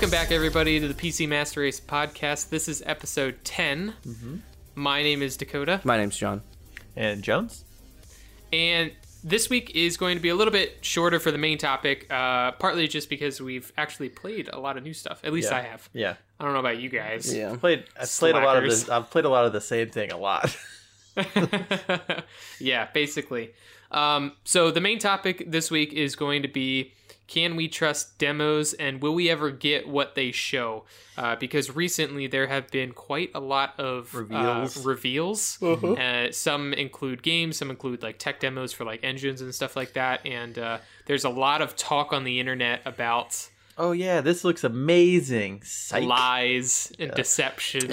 Welcome back, everybody, to the PC Master Race podcast. This is episode 10. My name is Dakota, My name's John. And Jones? and this week is going to be a little bit shorter for the main topic, uh, partly just because we've actually played a lot of new stuff. At least Yeah. I have. Yeah. I don't know about you guys. Yeah. Played I've played a lot of this I've played a lot of the same thing a lot. yeah, basically. Um, so the main topic this week is going to be can we trust demos and will we ever get what they show? Uh, because recently there have been quite a lot of Reveals. Uh, reveals. Uh, some include games, some include like tech demos for like engines and stuff like that. And uh, there's a lot of talk on the internet about oh yeah, this looks amazing. Psych. lies and deception.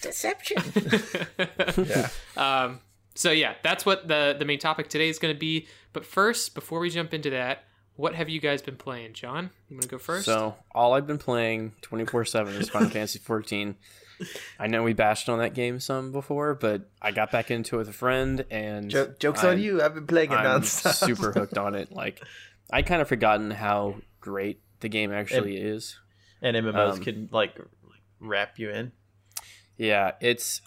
Deception. Yeah. Um, so yeah, that's what the the main topic today is going to be. But first, before we jump into that, what have you guys been playing, John? You want to go first? So all I've been playing 24 seven is Final Fantasy 14. I know we bashed on that game some before, but I got back into it with a friend, and Jo- jokes I'm- on you. I've been playing it I'm nonstop. super hooked on it. Like I kind of forgotten how great the game actually is. and MMOs Um, can like wrap you in. Yeah, it's.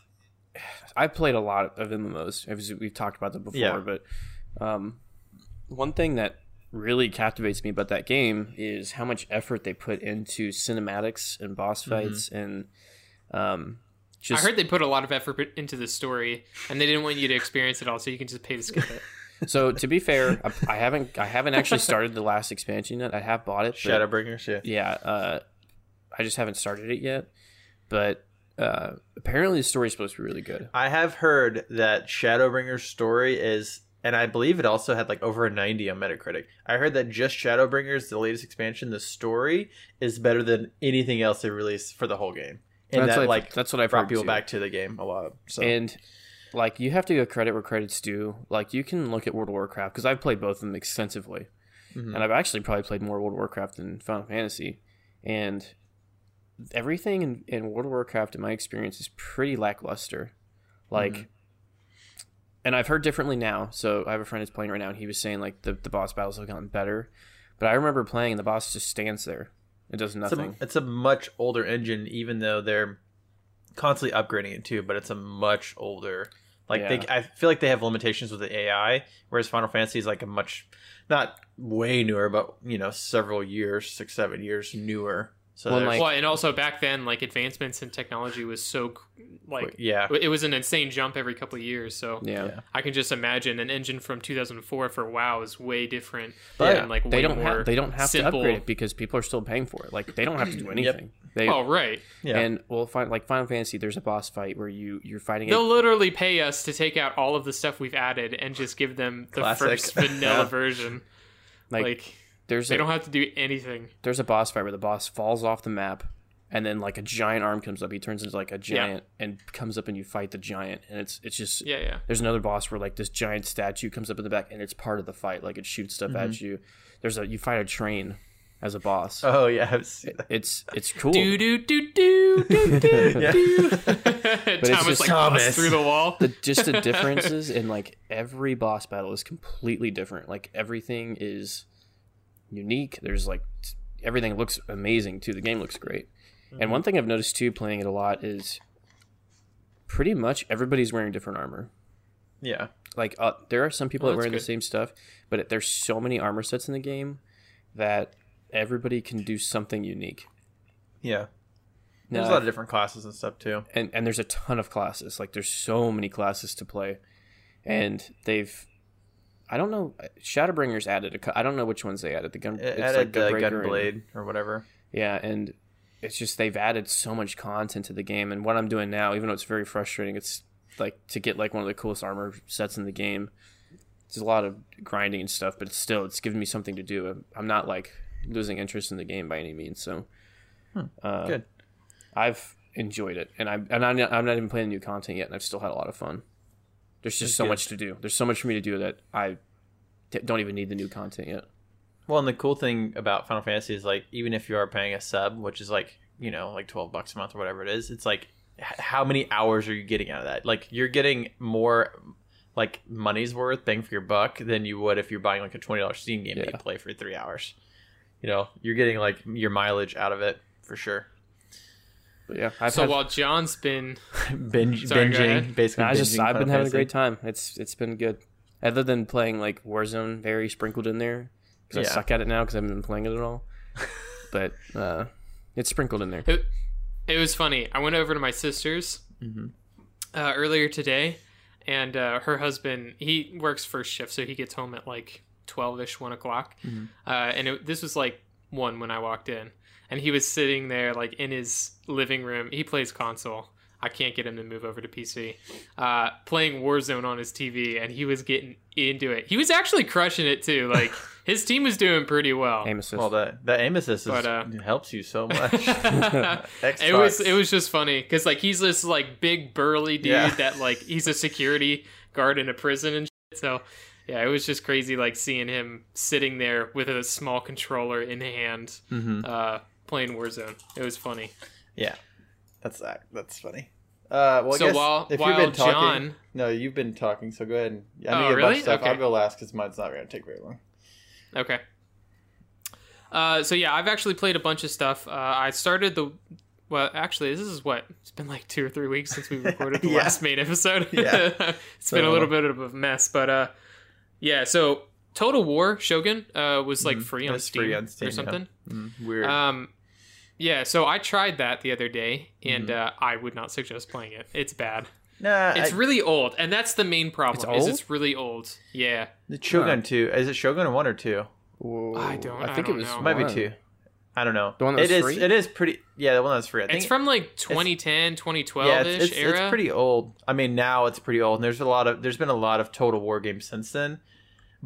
I played a lot of MMOs. as We've talked about that before, Yeah. but um, one thing that really captivates me about that game is how much effort they put into cinematics and boss fights and um, I heard they put a lot of effort into the story, and they didn't want you to experience it all, so you can just pay to skip it. so to be fair, I, I haven't I haven't actually started the last expansion yet. I have bought it. but- Shadowbringers, yeah. yeah, uh, I just haven't started it yet. But uh, apparently, the story is supposed to be really good. I have heard that Shadowbringers story is and I believe it also had like over a 90 on Metacritic. I heard that just Shadowbringers, the latest expansion, the story is better than anything else they released for the whole game. And That's that what- like that's what I've brought people too. back to the game a lot. So And like you have to give credit where credit's due. Like you can look at World of Warcraft because I've played both of them extensively, Mhm. and I've actually probably played more World of Warcraft than Final Fantasy. And everything in, in World of Warcraft, in my experience, is pretty lackluster. Like, Mhm. And I've heard differently now. So I have a friend who's playing right now, and he was saying like the the boss battles have gotten better. But I remember playing, and the boss just stands there. It does it's a, nothing. it's a much older engine, even though they're constantly upgrading it too. But it's a much older. Like they, I feel like they have limitations with the AI, whereas Final Fantasy is like a much, not way newer, but you know, several years, six, seven years newer. So Well, like- well, and also back then, like advancements in technology was so like yeah, it was an insane jump every couple of years. So yeah. yeah. I can just imagine an engine from 2004 for WoW is way different. But and, like They way don't have they don't have simple. to upgrade it because people are still paying for it. Like they don't have to do anything. They Oh right, Yeah. and well, find, like Final Fantasy, there's a boss fight where you you're fighting. they'll A, literally pay us to take out all of the stuff we've added and just give them the Classic. first vanilla Yeah. version. like, Like, there's they a, don't have to do anything. there's a boss fight where the boss falls off the map, and then like a giant arm comes up. He turns into like a giant and comes up, and you fight the giant, and it's it's just Yeah, yeah. There's another boss where like this giant statue comes up in the back, and it's part of the fight. Like it shoots stuff at mm-hmm. you. There's a you fight a train as a boss. oh yeah, I've seen that. It's it's cool. Do do do do do do Yeah. do. it's Thomas just like Thomas. through the wall. the just the differences in like every boss battle is completely different. Like everything is unique. There's like everything looks amazing too. The game looks great. And one thing I've noticed too playing it a lot is pretty much everybody's wearing different armor. yeah. Like uh, there are some people Oh, that wearing the same stuff, but it, there's so many armor sets in the game that everybody can do something unique. Yeah. There's a lot of different classes and stuff too. and and there's a ton of classes. Like there's so many classes to play, and they've. I don't know. Shadowbringers added a. I don't know which ones they added. The gun. It it's added the Gunbreaker and- Gunblade or whatever. yeah, and it's just they've added so much content to the game. And what I'm doing now, even though it's very frustrating, it's like to get like one of the coolest armor sets in the game. There's a lot of grinding and stuff, but it's still it's giving me something to do. I'm- I'm not like losing interest in the game by any means. So, uh, Good. I've enjoyed it, and I'm and I'm not, I'm not even playing the new content yet, and I've still had a lot of fun. There's just so good. much to do. There's so much for me to do that I t- don't even need the new content yet. Well, and the cool thing about Final Fantasy is like even if you are paying a sub, which is like you know like twelve bucks a month or whatever it is, it's like h- how many hours are you getting out of that? Like you're getting more like money's worth bang for your buck than you would if you're buying like a twenty dollars Steam game that you play for three hours. you know you're getting like your mileage out of it for sure. But yeah, I've so had, while John's been Binge, Sorry, go binging, ahead. basically. I just I've been having a great time. It's it's been good. Other than playing like Warzone, very sprinkled in there because Yeah. I suck at it now because I haven't been playing it at all. but uh, it's sprinkled in there. It, it was funny. I went over to my sister's Mhm. uh, earlier today, and uh, her husband he works first shift, so he gets home at like twelve ish, one o'clock. Mhm. Uh, and it, this was like one when I walked in, and he was sitting there like in his living room. He plays console. I can't get him to move over to PC. Uh, playing Warzone on his TV, and he was getting into it. He was actually crushing it too. Like his team was doing pretty well. Aim assist. Well, that that aim assist But, uh, helps you so much. it was it was just funny because like he's this like big burly dude Yeah. that like he's a security guard in a prison and shit. so yeah it was just crazy like seeing him sitting there with a small controller in hand hmm uh playing warzone it was funny Yeah, that's that. That's funny. Uh, well, I so guess while if while you've been talking, john no, you've been talking. So go ahead. And, I Oh, know you have a bunch really? of stuff. Okay. I'll go last because mine's not going to take very long. okay uh so yeah i've actually played a bunch of stuff uh i started the well actually this is what it's been like two or three weeks since we recorded the Yeah. last main episode Yeah. it's been a little bit of a mess but uh yeah so total war shogun uh was like Mhm. free on, steam free on Steam, or yeah. something Mm, weird. um yeah so i tried that the other day and Mm-hmm. uh i would not suggest playing it it's bad nah, it's I, really old and that's the main problem It's is old? it's really old yeah the Shogun two. Is it Shogun one or two? Whoa. I don't- I I think don't it was know. Might be two. I don't know. The one that It was is- free? It is pretty. Yeah, the one that's free. I think it's from like 2010 2012 yeah, ish it's, it's, era it's pretty old. I mean, now it's pretty old, and there's a lot of there's been a lot of Total War games since then.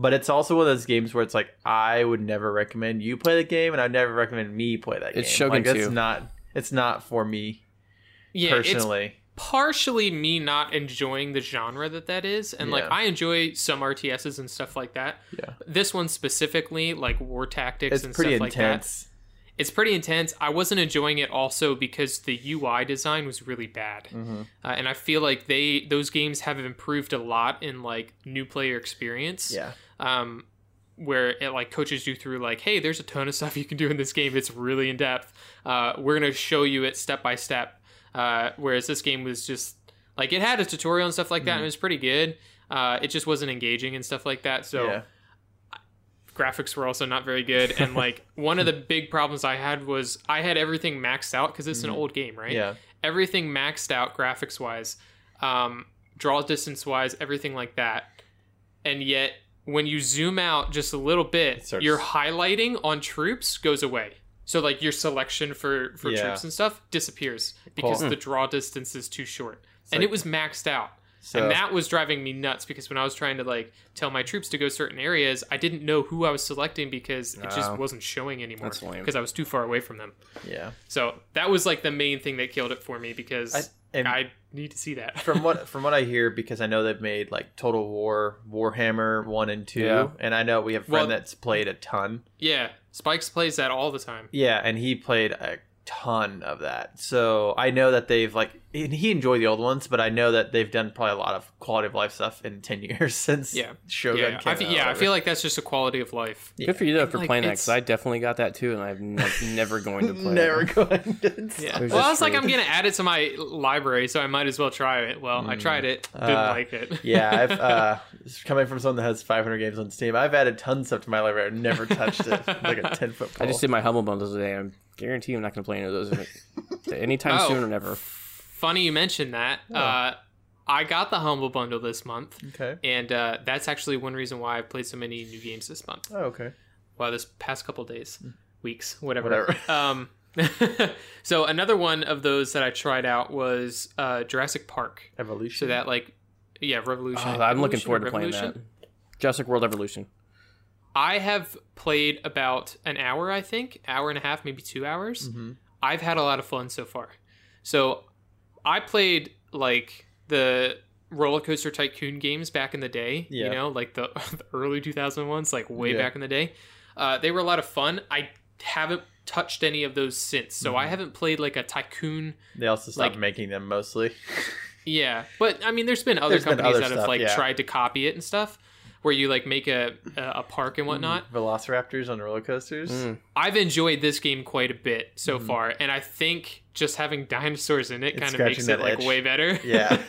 But it's also one of those games where it's like I would never recommend you play the game, and I'd never recommend me play that game. It's Shogun like, it's not. It's not for me yeah it's personally. partially me not enjoying the genre that that is and like i enjoy some rts's and stuff like that Yeah. this one specifically like war tactics It's and pretty stuff like that intense. it's pretty intense i wasn't enjoying it also because the ui design was really bad Mhm. uh, and i feel like they those games have improved a lot in like new player experience Yeah. Um, where it like coaches you through like, hey, there's a ton of stuff you can do in this game. It's really in depth. Uh, we're gonna show you it step by step. Uh, whereas this game was just like it had a tutorial and stuff like that, and it was pretty good. Uh, it just wasn't engaging and stuff like that. So yeah. graphics were also not very good. And like one of the big problems I had was I had everything maxed out because it's an old game, right? Yeah. everything maxed out graphics wise, um, draw distance wise, everything like that. And yet, when you zoom out just a little bit, starts- your highlighting on troops goes away. So like your selection for for Yeah. troops and stuff disappears because Cool. the draw distance is too short, and like- it was maxed out. So and that was driving me nuts because when I was trying to like tell my troops to go certain areas, I didn't know who I was selecting because it just wasn't showing anymore That's lame. because I was too far away from them. yeah. So that was like the main thing that killed it for me because I, and I need to see that. from what from what I hear, because I know they've made like Total War, Warhammer one and two, Yeah. and I know we have a friend Well- that's played a ton. yeah, Spikes plays that all the time. Yeah, and he played a ton of that. So I know that they've like and he enjoyed the old ones, but I know that they've done probably a lot of quality of life stuff in ten years since Yeah. Shogun yeah, came I fe- out. yeah, I feel like that's just a quality of life. Yeah. Good for you though for Like, playing that because I definitely got that too, and I'm ne- never going to play. never it. going. To Yeah. Well, I was just like. I'm gonna add it to my library, so I might as well try it. Well, I tried it, didn't Uh, like it. yeah, I've uh, coming from someone that has 500 games on Steam, I've added tons of stuff to my library. I've never touched it. like a 10 foot I just did my humble bundles today. I guarantee I'm not going to play any of those anytime Oh. soon or never. Funny you mentioned that. Uh, I got the humble bundle this month, Okay. and uh, that's actually one reason why I've played so many new games this month. Oh, okay. Well, this past couple days, weeks, whatever. Whatever. Um, so another one of those that I tried out was uh, Jurassic Park. Evolution. So that like, yeah, Revolution. Oh, I'm looking forward to playing that. Jurassic World Evolution. I have played about an hour, I think, hour and a half, maybe two hours. Mhm. I've had a lot of fun so far. So I played like the roller coaster tycoon games back in the day. Yeah. You know, like the, the early 2000 ones, like way Yeah. back in the day. Uh, they were a lot of fun. I haven't touched any of those since, so Mm-hmm. I haven't played like a tycoon. They also stopped like- making them mostly. Yeah, but I mean, there's been other There's been companies other that have like yeah. tried to copy it and stuff. where you like make a a, a park and whatnot. Velociraptors on roller coasters. Mm. I've enjoyed this game quite a bit so Mhm. far, and I think just having dinosaurs in it kind of makes it like way better. Yeah.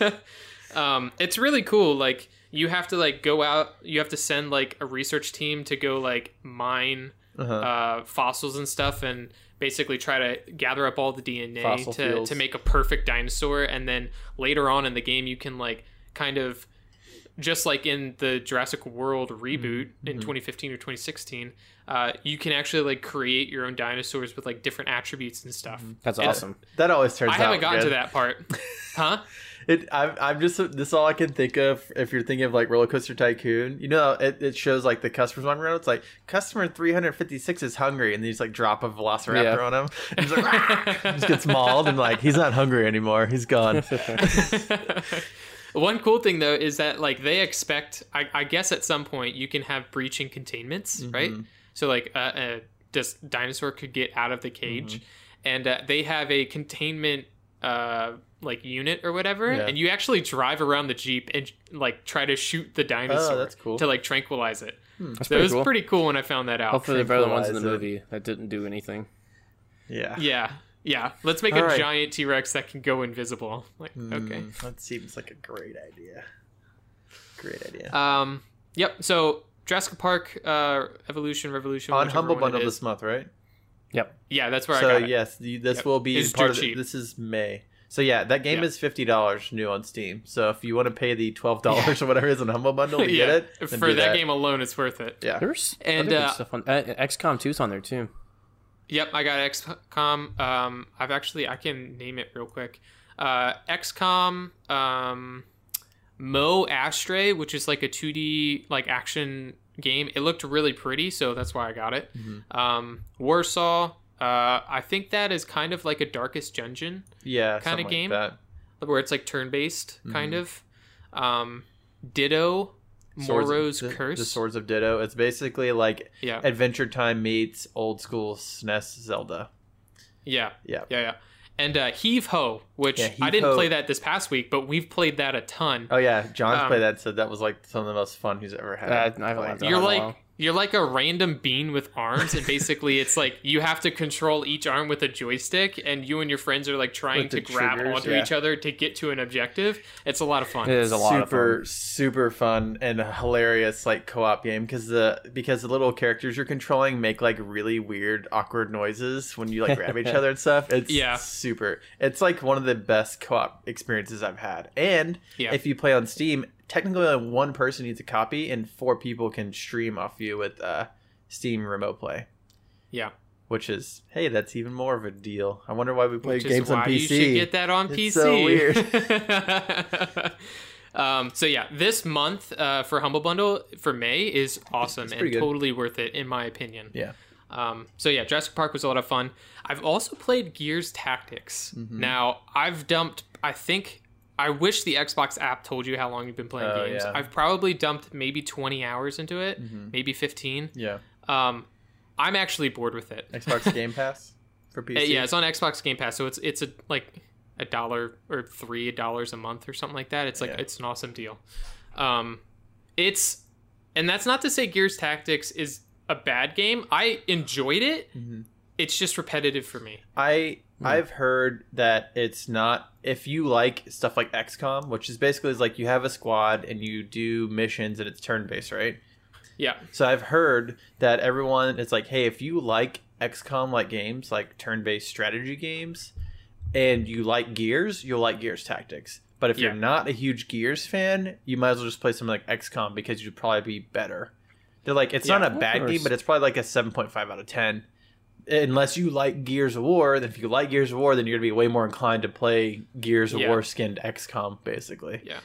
um, it's really cool. Like you have to like go out, you have to send like a research team to go like mine Uh-huh. uh, fossils and stuff, and basically try to gather up all the DNA Fossil to to make a perfect dinosaur. And then later on in the game, you can like kind of just like in the Jurassic World reboot in Mhm. 2015 or 2016, uh, you can actually like create your own dinosaurs with like different attributes and stuff. That's It's- awesome. that always turns out. I haven't gotten to that part, huh? It, I'm, I'm just this is all I can think of if you're thinking of like roller coaster tycoon. You know, it, it shows like the customers walking around. It's like customer 356 is hungry, and they just like drop a velociraptor Yeah. on him. And he's like, "Rah!" He just gets mauled, and like he's not hungry anymore. He's gone. One cool thing though is that like they expect, I, I guess at some point you can have breaching containments, right? Mhm. So like uh, a this dinosaur could get out of the cage, Mm-hmm. and uh, they have a containment uh like unit or whatever, Yeah. and you actually drive around the jeep and like try to shoot the dinosaur Oh, that's cool. to like tranquilize it. That's So it was cool. pretty cool when I found that out. Hopefully, there are other ones in the tranquilize it. movie that didn't do anything. Yeah. Yeah, yeah. Let's make All a right. giant T Rex that can go invisible. Like okay. Mm, that seems like a great idea. Great idea. Um. Yep. So Jurassic Park, uh, Evolution, Revolution On whichever Humble Bundle is. this month, right? Yep. Yeah, that's where I So got it. yes, the, this Yep. will be It's part of the, this is May. So yeah, that game Yeah. is fifty dollars new on Steam. So if you want to pay the twelve dollars or whatever it is on Humble Bundle to yeah. get it, For do that, game alone, it's worth it. yeah. There's And, uh, stuff on uh, XCOM 2's on there too. Yep, I got XCOM. Um, I've actually I can name it real quick. Uh, XCOM. Um, Mo Astray, which is like a 2D like action game. It looked really pretty, so that's why I got it. Mhm. Um, Warsaw. Uh, I think that is kind of like a Darkest Dungeon. Yeah, something like game. that. where it's like turn based kind Mhm. of. Um, Ditto, of- Mormo's the, Curse. The Swords of Ditto. It's basically like yeah, Adventure Time meets old school SNES Zelda. yeah, Yeah. yeah, yeah. And uh, Heave Ho, which Yeah, I didn't Ho. play that this past week, but we've played that a ton. Oh yeah, John's Um, played that. Said that was like some of the most fun he's ever had. Uh, I haven't playing. that. You're like while. You're like a random bean with arms, and basically it's like you have to control each arm with a joystick, and you and your friends are like trying to the grab triggers, onto yeah. each other to get to an objective. It's a lot of fun. It is a lot of super fun. super fun and a hilarious like co-op game because the because the little characters you're controlling make like really weird awkward noises when you like grab each other and stuff it's Yeah. super it's like one of the best co-op experiences i've had and Yeah. if you play on steam technically only one person needs a copy and four people can stream off you with uh steam remote play Yeah, which is hey that's even more of a deal i wonder why we play which games is why on pc you should get that on It's PC. so weird. um, so yeah, this month uh, for Humble Bundle for May is awesome and good. totally worth it in my opinion. yeah Um, so yeah, Jurassic Park was a lot of fun. I've also played Gears Tactics. Mhm. Now I've dumped. I think I wish the Xbox app told you how long you've been playing Oh, games. yeah. I've probably dumped maybe 20 hours into it, Mhm. maybe 15. yeah Um, I'm actually bored with it. xbox game pass for pc Uh, yeah, it's on Xbox Game Pass, so it's it's a like a dollar or three dollars a month or something like that. It's like Yeah. it's an awesome deal. Um, it's and that's not to say Gears Tactics is a bad game. I enjoyed it. Mhm. It's just repetitive for me. I Hmm. I've heard that it's not if you like stuff like XCOM, which is basically is like you have a squad and you do missions and it's turn based, right? Yeah, So I've heard that everyone it's like, hey, if you like XCOM like games, like turn based strategy games, and you like Gears, you'll like Gears Tactics. But if Yeah. you're not a huge Gears fan, you might as well just play something like XCOM because you'd probably be better. They're like, it's Yeah, not a of bad game, but it's probably like a 7.5 out of 10. Unless you like Gears of War, then if you like Gears of War, then you're gonna be way more inclined to play Gears of Yeah. War skinned XCOM, basically. Yeah.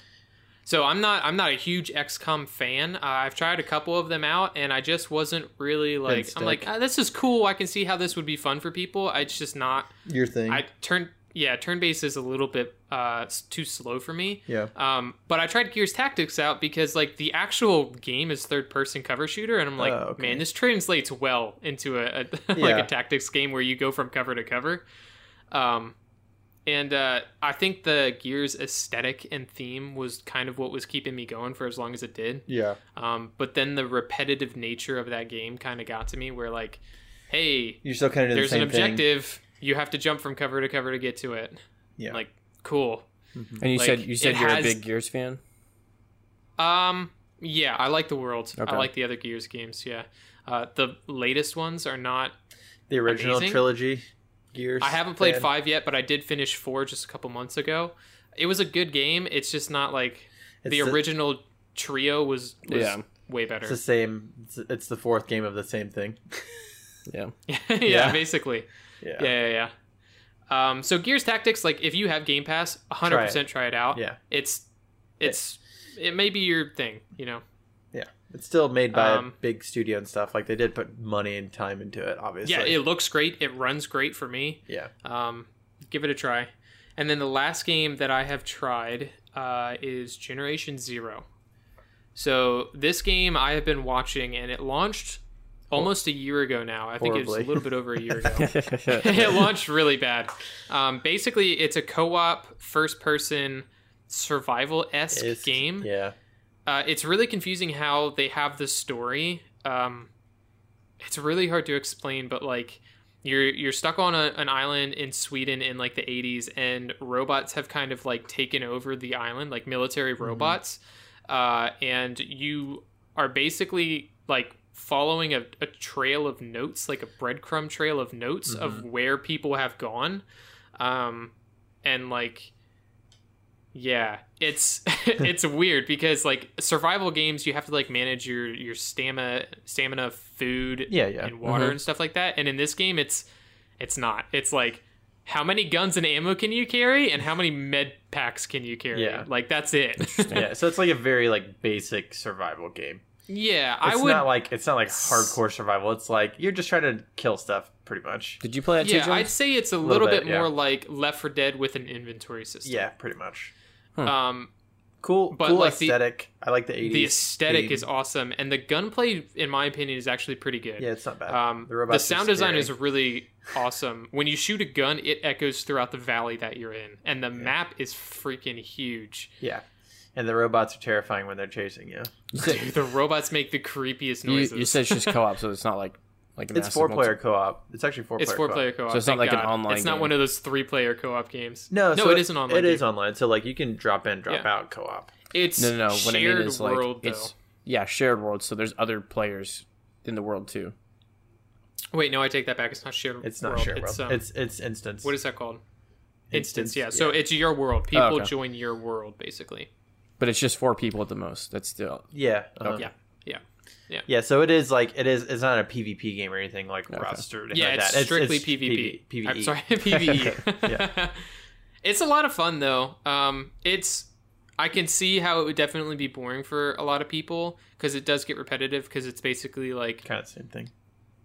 So I'm not I'm not a huge XCOM fan. Uh, I've tried a couple of them out, and I just wasn't really like. I'm like ah, this is cool. I can see how this would be fun for people. I- It's just not. Your thing. I turn yeah turn based is a little bit uh too slow for me. yeah. Um, but I tried Gears Tactics out because like the actual game is third person cover shooter, and I'm like, Oh, okay. man, this translates well into a, a like Yeah. a tactics game where you go from cover to cover. Um, and uh, I think the Gears aesthetic and theme was kind of what was keeping me going for as long as it did. Yeah. Um, but then the repetitive nature of that game kind of got to me, where like, hey, You're still kind of there's the an objective. thing. Objective, you have to jump from cover to cover to get to it. Yeah. Like, cool. And you Like, said you said you're has- a big Gears fan. Um, yeah, I like the world. Okay. I like the other Gears games. Yeah, uh, the latest ones are not. the original amazing. trilogy. Gears. I haven't played fan. five yet, but I did finish four just a couple months ago. It was a good game. It's just not like It's the original trio was, was Yeah. way better. It's the same. It's, it's the fourth game of the same thing. Yeah. yeah, Yeah. basically. Yeah. Yeah, yeah, yeah. Um, so Gears Tactics, like if you have Game Pass, 100% try it, out. Yeah. It's it's it may be your thing, you know. Yeah. It's still made by Um, a big studio and stuff. Like they did put money and time into it. Obviously. Yeah, it looks great. It runs great for me. yeah. Um, give it a try. And then the last game that I have tried uh, is Generation Zero. So this game I have been watching, and it launched almost a year ago now. I think it was a little bit over a year ago. it launched really bad. Um, basically, it's a co-op, first-person, survival-esque game. Yeah. Uh, it's really confusing how they have the story. Um, it's really hard to explain, but like you're you're stuck on a, an island in Sweden in like the 80s, and robots have kind of like taken over the island, like military robots, uh, and you are basically like following a, a trail of notes, like a breadcrumb trail of notes of where people have gone, um, and like yeah, it's it's weird because like survival games, you have to like manage your your stamina, stamina, food, Yeah, yeah. and water Mhm. and stuff like that. And in this game, it's it's not. It's like how many guns and ammo can you carry, and how many med packs can you carry? Yeah. like that's it. yeah. So it's like a very like basic survival game. Yeah, I It's would. not like it's not like hardcore survival. It's like you're just trying to kill stuff, pretty much. Did you play that yeah, too, I'd say it's a little, bit, bit, yeah. more like Left 4 Dead with an inventory system. Yeah, pretty much. Um, Cool, But, cool like, the- aesthetic. I like the 80s. the aesthetic theme. is awesome, and the gunplay, in my opinion, is actually pretty good. Yeah, it's not bad. Um, the the, sound design is really awesome. When you shoot a gun, it echoes throughout the valley that you're in, and the map is freaking huge. Yeah. And the robots are terrifying when they're chasing you. You said, Dude, the robots make the creepiest you, noises. you said it's just co-op, so it's not like like a It's massive four player co op. It's actually four it's player four co-op. player co-op. So it's not thank like an online It's not game. one of those three player co-op games. No, no, so it is an online. It is game. online. So like you can drop in, drop Yeah. out co op. It's No, no, no. What I shared mean is like world though. it's yeah shared world. So there's other players in the world too. Wait, no, I take that back. It's not shared. It's not world. shared It's, world. um, it's it's instance. what is that called? Instance. Instance, Yeah. So it's your world. People okay. join your world basically. But it's just four people at the most. That's still Yeah. uh-huh. Yeah. Yeah. Yeah, so it is like it is. It's not a PvP game or anything like Okay. Anything Yeah, like it's that. strictly it's PvP. PvE. I'm sorry, PvE. Yeah. it's a lot of fun though. Um, it's I can see how it would definitely be boring for a lot of people because it does get repetitive because it's basically like Kind of the same thing.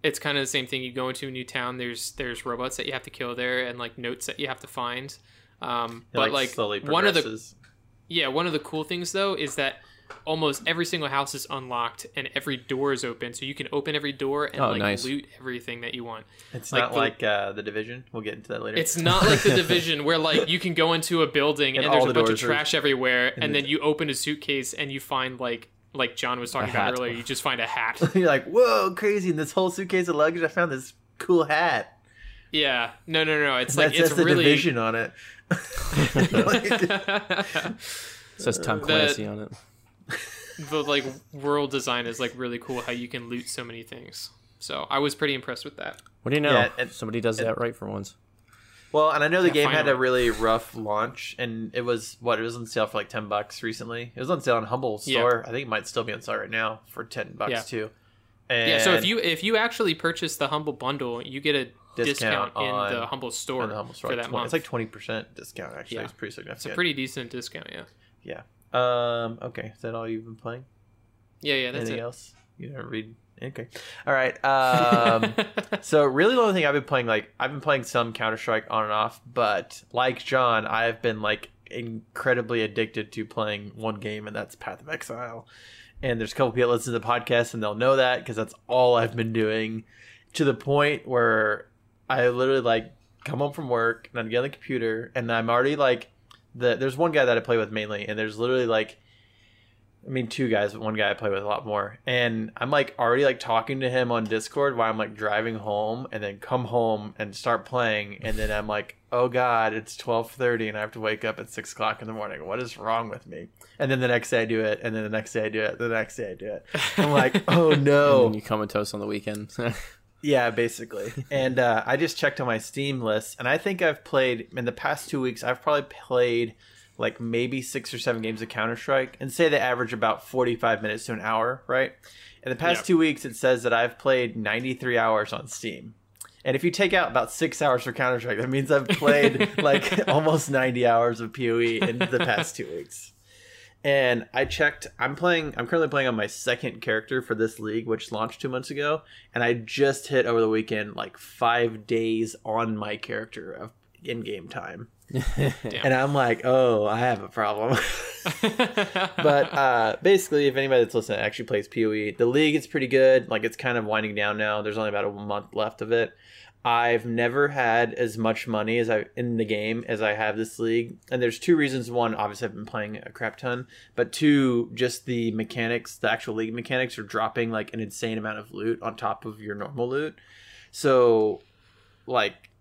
it's kind of the same thing. You go into a new town. There's there's robots that you have to kill there and like notes that you have to find. Um, It, but like, slowly one of the. Yeah one of the cool things though is that almost every single house is unlocked and every door is open, so you can open every door and Oh, like nice. loot everything that you want. It's like not the- like uh, the division. We'll get into that later. It's not like the division where like you can go into a building and, And there's a the bunch of doors are- trash everywhere, and, and then you open a suitcase and you find like like John was talking about earlier, you just find a hat. You're like, whoa, crazy! In this whole suitcase of luggage, I found this cool hat. Yeah, no, no, no. It's That like it's says the really division on it. Like- it says Tom The- Clancy on it. the like world design is like really cool. How you can loot so many things. So I was pretty impressed with that. What do you know? Yeah, and- Somebody does that right for once. well, and I know the Yeah, game had a really rough launch, and it was what it was on sale for like ten bucks recently. It was on sale on Humble Store. I think it might still be on sale right now for ten bucks Yeah. too. And yeah. So if you if you actually purchase the humble bundle, you get a Discount discount, in on- the humble store the Humble Store, for that 20 month. it's like twenty percent discount. Actually, Yeah. it's pretty significant. it's a pretty decent discount. Yeah. yeah. Um. Okay. Is that all you've been playing? Yeah. Yeah. That's Anything it. else? You don't read? Okay. All right. Um. So really, the only thing I've been playing, like I've been playing some Counter Strike on and off, but like John, I've been like incredibly addicted to playing one game, and that's Path of Exile. And there's a couple people that listen to the podcast, and they'll know that because that's all I've been doing, to the point where I literally like come home from work and I'd get on the computer and I'm already like the there's one guy that I play with mainly and there's literally like I mean two guys, but one guy I play with a lot more. And I'm like already like talking to him on Discord while I'm like driving home and then come home and start playing and then I'm like, Oh god, it's twelve thirty and I have to wake up at six o'clock in the morning. What is wrong with me? And then the next day I do it, and then the next day I do it, the next day I do it. I'm like, oh no. And you comatose on the weekend. Yeah, basically. and uh, I just checked on my Steam list, and I think I've played in the past two weeks. I've probably played like maybe six or seven games of Counter Strike, and say they average about forty-five minutes to an hour, right? In the past two weeks, it says that I've played ninety-three hours on Steam. And if you take out about six hours for Counter Strike, that means I've played like almost ninety hours of PoE in the past two weeks. And I checked. I'm playing. I'm currently playing on my second character for this league, which launched two months ago. And I just hit over the weekend like five days on my character of in-game time. And I'm like, oh, I have a problem. but uh, basically, if anybody that's listening actually plays PoE, the league is pretty good. Like it's kind of winding down now. There's only about a month left of it. I've never had as much money as I in the game as I have this league, and there's two reasons. One, obviously, I've been playing a crap ton, but two, just the mechanics, the actual league mechanics are dropping like an insane amount of loot on top of your normal loot. So, like,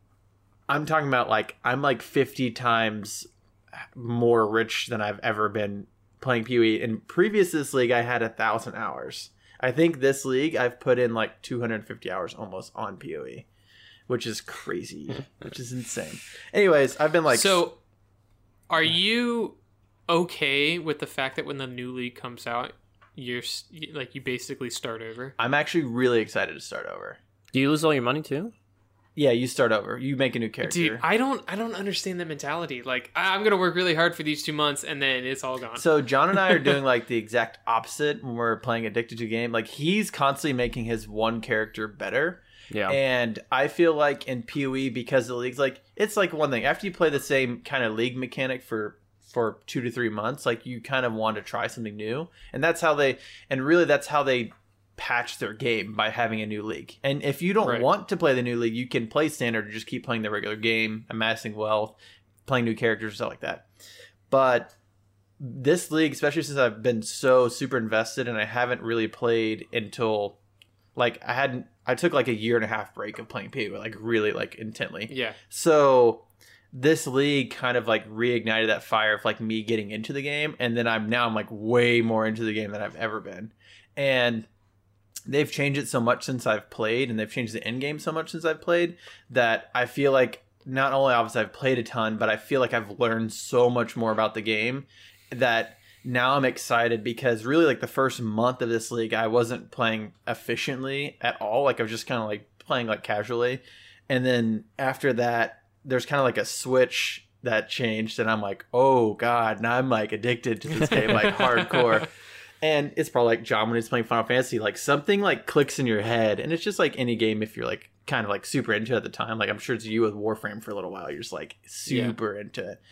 I'm talking about like I'm like 50 times more rich than I've ever been playing PoE. In previous this league, I had a thousand hours. I think this league I've put in like 250 hours almost on PoE, which is crazy, which is insane. Anyways, I've been like so, are you okay with the fact that when the new league comes out, you're like you basically start over? I'm actually really excited to start over. Do you lose all your money too? Yeah, you start over. You make a new character. Dude, I don't, I don't understand the mentality. Like, I- I'm gonna work really hard for these two months, and then it's all gone. So John and I are doing like the exact opposite when we're playing Addicted to Game. Like he's constantly making his one character better. Yeah. And I feel like in PoE because the league's like it's like one thing after you play the same kind of league mechanic for for 2 to 3 months like you kind of want to try something new. And that's how they and really that's how they patch their game by having a new league. And if you don't Right. want to play the new league, you can play standard or just keep playing the regular game, amassing wealth, playing new characters stuff like that. But this league, especially since I've been so super invested and I haven't really played until like I hadn't I took like a year and a half break of playing PoE like really like intently. yeah, So this league kind of like reignited that fire of like me getting into the game and then I'm now I'm like way more into the game than I've ever been. And they've changed it so much since I've played and they've changed the end game so much since I've played that I feel like not only obviously I've played a ton, but I feel like I've learned so much more about the game that now I'm excited because really like the first month of this league I wasn't playing efficiently at all. Like I was just kind of like playing like casually. And then after that there's kind of like a switch that changed and I'm like, "Oh god, now I'm like addicted to this game like hardcore." And it's probably like John when he's playing Final Fantasy, like something like clicks in your head, and it's just like any game if you're like kind of like super into it at the time. Like I'm sure it's you with Warframe for a little while, you're just like super into it.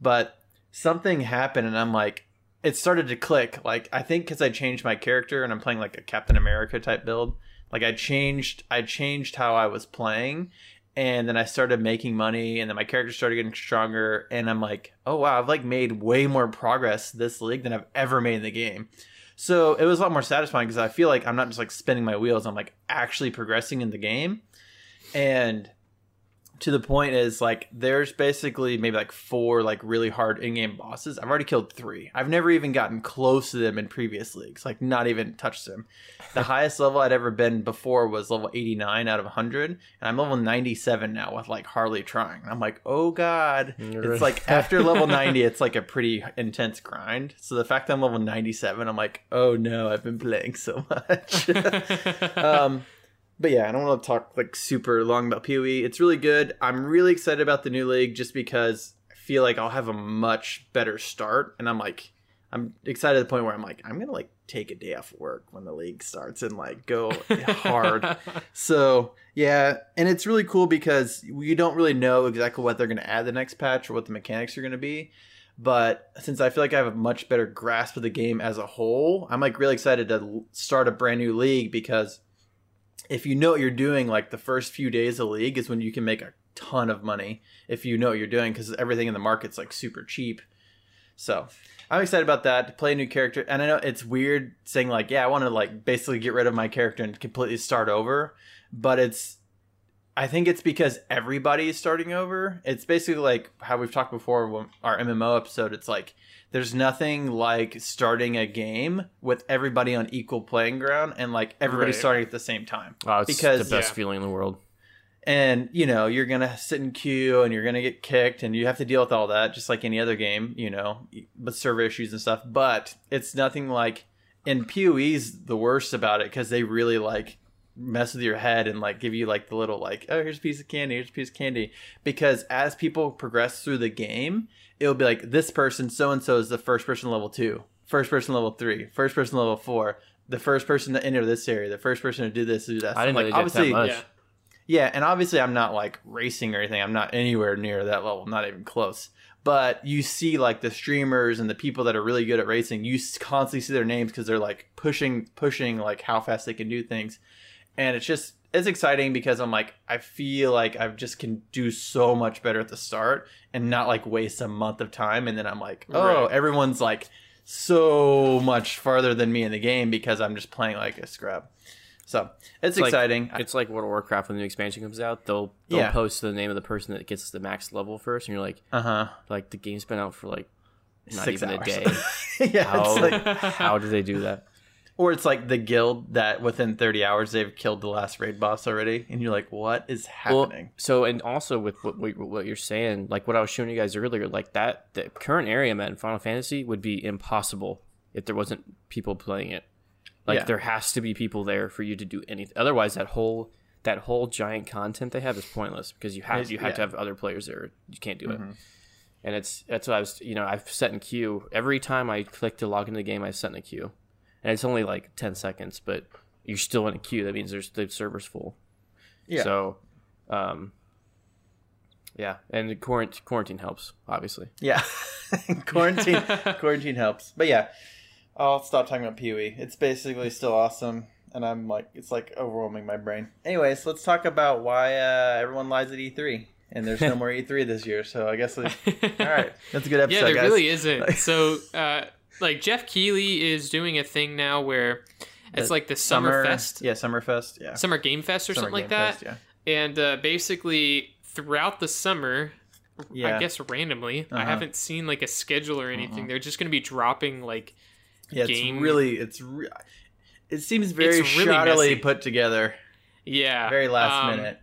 But something happened, and I'm like, it started to click. Like I think because I changed my character and I'm playing like a Captain America type build. Like I changed, I changed how I was playing, and then I started making money, and then my character started getting stronger, and I'm like, oh wow, I've like made way more progress this league than I've ever made in the game. So it was a lot more satisfying because I feel like I'm not just like spinning my wheels, I'm like actually progressing in the game. And to the point is like there's basically maybe like four like really hard in-game bosses. I've already killed three. I've never even gotten close to them in previous leagues, like not even touched them. The highest level I'd ever been before was level 89 out of 100, and I'm level 97 now with like hardly trying. I'm like, oh god, it's like after level 90, it's like a pretty intense grind. So the fact that I'm level 97, I'm like, oh no, I've been playing so much. um, but yeah, I don't want to talk like super long about PoE. It's really good. I'm really excited about the new league just because I feel like I'll have a much better start, and I'm like, I'm excited to the point where I'm like, I'm gonna like take a day off work when the league starts and like go hard. So yeah, and it's really cool because you don't really know exactly what they're going to add the next patch or what the mechanics are going to be. But since I feel like I have a much better grasp of the game as a whole, I'm like really excited to start a brand new league because if you know what you're doing, like the first few days of league is when you can make a ton of money if you know what you're doing because everything in the market's like super cheap. So I'm excited about that to play a new character. And I know it's weird saying like, yeah, I want to like basically get rid of my character and completely start over, but it's I think it's because everybody is starting over. It's basically like how we've talked before when our MMO episode. It's like there's nothing like starting a game with everybody on equal playing ground and like everybody Right. starting at the same time. Wow, it's Because- the best Yeah. feeling in the world. And you know you're gonna sit in queue and you're gonna get kicked and you have to deal with all that just like any other game, you know, with server issues and stuff. But it's nothing like and PoE's the worst about it because they really like mess with your head and like give you like the little like oh here's a piece of candy here's a piece of candy because as people progress through the game it'll be like this person so and so is the first person level two first person level three first person level four the first person to enter this area the first person to do this do that I didn't like know they that obviously much. Yeah. yeah, and obviously I'm not like racing or anything. I'm not anywhere near that level, not even close. But you see like the streamers and the people that are really good at racing, you constantly see their names because they're like pushing pushing like how fast they can do things. And it's just it's exciting because I'm like I feel like I just can do so much better at the start and not like waste a month of time and then I'm like, "Oh, Right. everyone's like so much farther than me in the game because I'm just playing like a scrub." So, it's, like- exciting. It's like World of Warcraft when the new expansion comes out. They'll they'll Yeah. post the name of the person that gets the max level first, and you're like, uh-huh. like the game's been out for like not Six even hours. a day. yeah, How like, how do they do that? Or it's like the guild that within 30 hours they've killed the last raid boss already, and you're like, what is Well, happening? so and also with what, what you're saying, like what I was showing you guys earlier, like that the current area map in Final Fantasy would be impossible if there wasn't people playing it. Like Yeah. there has to be people there for you to do anything. Otherwise, that whole that whole giant content they have is pointless because you have you have to have other players there. You can't do it. Mhm. And it's that's what I was you know I've set in queue every time I click to log into the game I've set in a queue, and it's only like ten seconds, but you're still in a queue. That means there's the server's full. Yeah. So, um, yeah, and the quarantine quarantine helps obviously. yeah, quarantine quarantine helps, but yeah, I'll stop talking about PoE. It's basically still awesome, and I'm like, it's like overwhelming my brain. Anyways, let's talk about why uh, everyone lies at E3, and there's no more E3 this year. So I guess, we, all right, that's a good episode, yeah, there guys. really isn't. So, uh, like Geoff Keighley is doing a thing now where it's The like the Summer, Fest, yeah, Summerfest, yeah, Summer Game Fest or Summer something like that. Fest, yeah. And uh, basically, throughout the summer, Yeah. I guess randomly, I Uh-huh. haven't seen like a schedule or anything. They're just going to be dropping like Yeah, it's really it's re- it seems very It's really shoddily messy. put together, yeah, very last um, minute.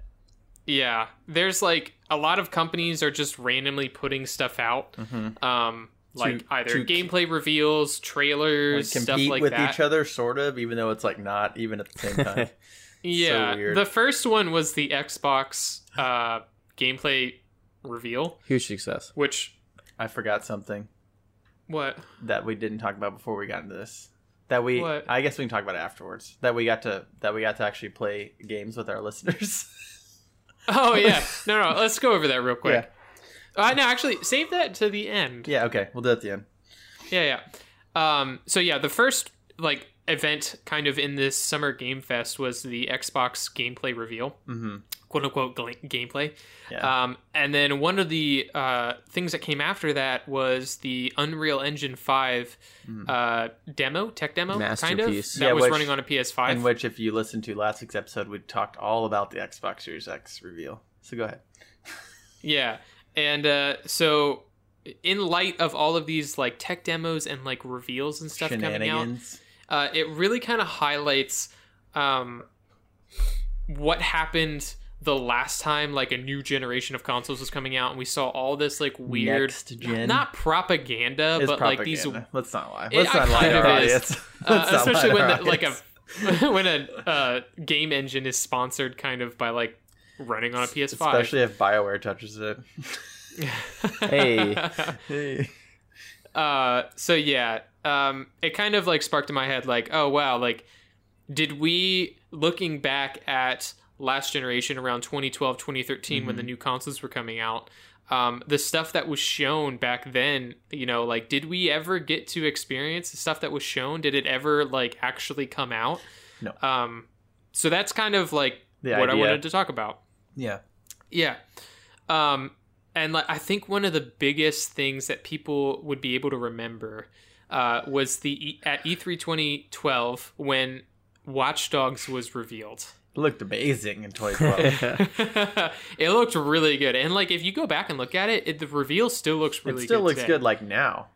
Yeah, there's like a lot of companies are just randomly putting stuff out. Mm-hmm. Um, like To- either to- gameplay reveals, Like trailers, stuff compete like with that. each other, sort of, even though it's like not even at the same time. Yeah, weird. the first one was the Xbox uh, gameplay reveal, Huge success. which I forgot something what? that we didn't talk about before we got into this. That we, What? I guess we can talk about it afterwards. That we got to, that we got to actually play games with our listeners. Oh yeah, no, no. Let's go over that real quick. Uh, no, actually, save that to the end. yeah, okay, we'll do it at the end. Yeah, yeah. Um, so yeah, the first like event kind of in this summer game fest was the Xbox gameplay reveal, Mm-hmm. quote unquote gla- gameplay. Yeah, Um, and then one of the uh, things that came after that was the Unreal Engine Five Mm. uh, demo, tech demo, kind of Masterpiece. that Yeah, was which- running on a PS5. in which, if you listen to last week's episode, we talked all about the Xbox Series X reveal. So go ahead. Yeah. And uh, so in light of all of these like tech demos and like reveals and stuff coming out, uh, it really kind of highlights um, what happened the last time like a new generation of consoles was coming out and we saw all this like weird not propaganda but like these propaganda. Let's not lie. It- Let's not I lie to our audience. uh, not especially when the, like a when a uh, game engine is sponsored kind of by like running on a PS5 especially if Bioware touches it. Hey. Hey. uh so yeah um it kind of like sparked in my head like oh wow like did we looking back at last generation around 2012 2013 when the new consoles were coming out um the stuff that was shown back then you know like did we ever get to experience the stuff that was shown did it ever like actually come out No. um so that's kind of like The what i wanted to talk about Yeah. yeah. Um, and like I think one of the biggest things that people would be able to remember uh, was the e- at E3 2012 when Watch Dogs was revealed. It looked amazing in 2012. it looked really good, and like if you go back and look at it, it the reveal still looks really. it still good looks today. good like now.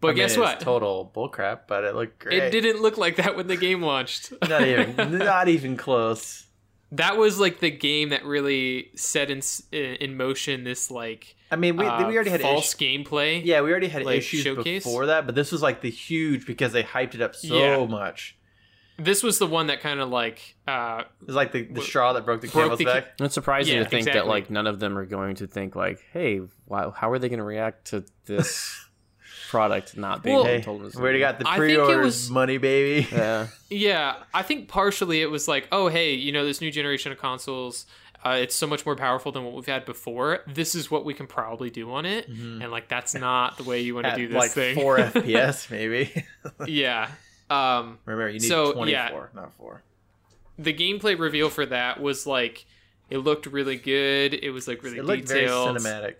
But I mean, guess it's what? Total bullcrap, but it looked great. It didn't look like that when the game launched. Not even, not even close. That was like the game that really set in in motion this like I mean, we, uh, we already had false issues. gameplay. Yeah, we already had like, issues showcase? before that, but this was like the huge because they hyped it up so Yeah. much. This was the one that kind of like uh It was like the, the straw that broke the Broke camel's the back. It's surprising Yeah, to think that like none of them are going to think like, "Hey, wow, how are they going to react to this product not being Well, Hey, told us?" we already got the I think it pre-orders money, baby. Yeah, yeah, I think partially it was like, oh hey, you know this new generation of consoles uh, it's so much more powerful than what we've had before. This is what we can probably do on it, and like that's not the way you want to do this like thing. four FPS, maybe. yeah. Um, Remember, you need So, 24, yeah. not four. the gameplay reveal for that was like it looked really good. It was like really It looked very cinematic.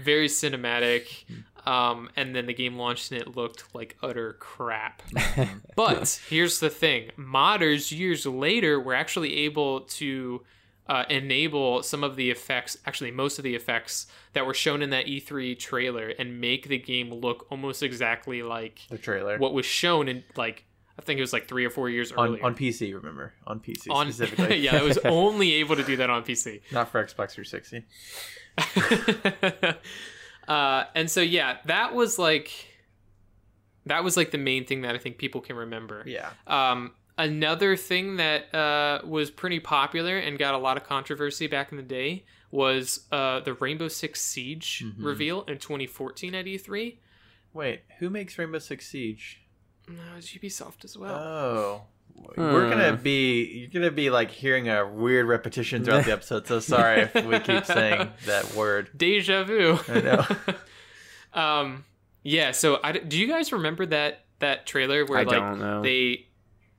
very cinematic. Um, and then the game launched and it looked like utter crap. but here's the thing: modders years later were actually able to uh, enable some of the effects, actually most of the effects that were shown in that E3 trailer, and make the game look almost exactly like The trailer what was shown in like I think it was like three or four years on earlier. on PC. Remember, on PC On- specifically. yeah, it was only able to do that on PC. not for Xbox 360. Uh, and so yeah, that was like that was like the main thing that I think people can remember. Yeah, Um, another thing that uh, was pretty popular and got a lot of controversy back in the day was uh, the Rainbow Six Siege Mhm. reveal in 2014 at E3. wait, who makes Rainbow Six Siege? No, it's Ubisoft as well. Oh. We're gonna Hmm. be you're gonna be like hearing a weird repetition throughout the episode. So sorry if we keep saying that word. Deja vu. I know. um, yeah. So, I, do you guys remember that that trailer where I like don't know. they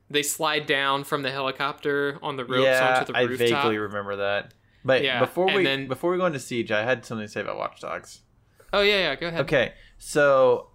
they slide down from the helicopter on the ropes yeah, onto the rooftop? I rooftop? vaguely remember that. But Yeah, before we then- before we go into Siege, I had something to say about Watch Dogs. Oh yeah, yeah. Go ahead. Okay, so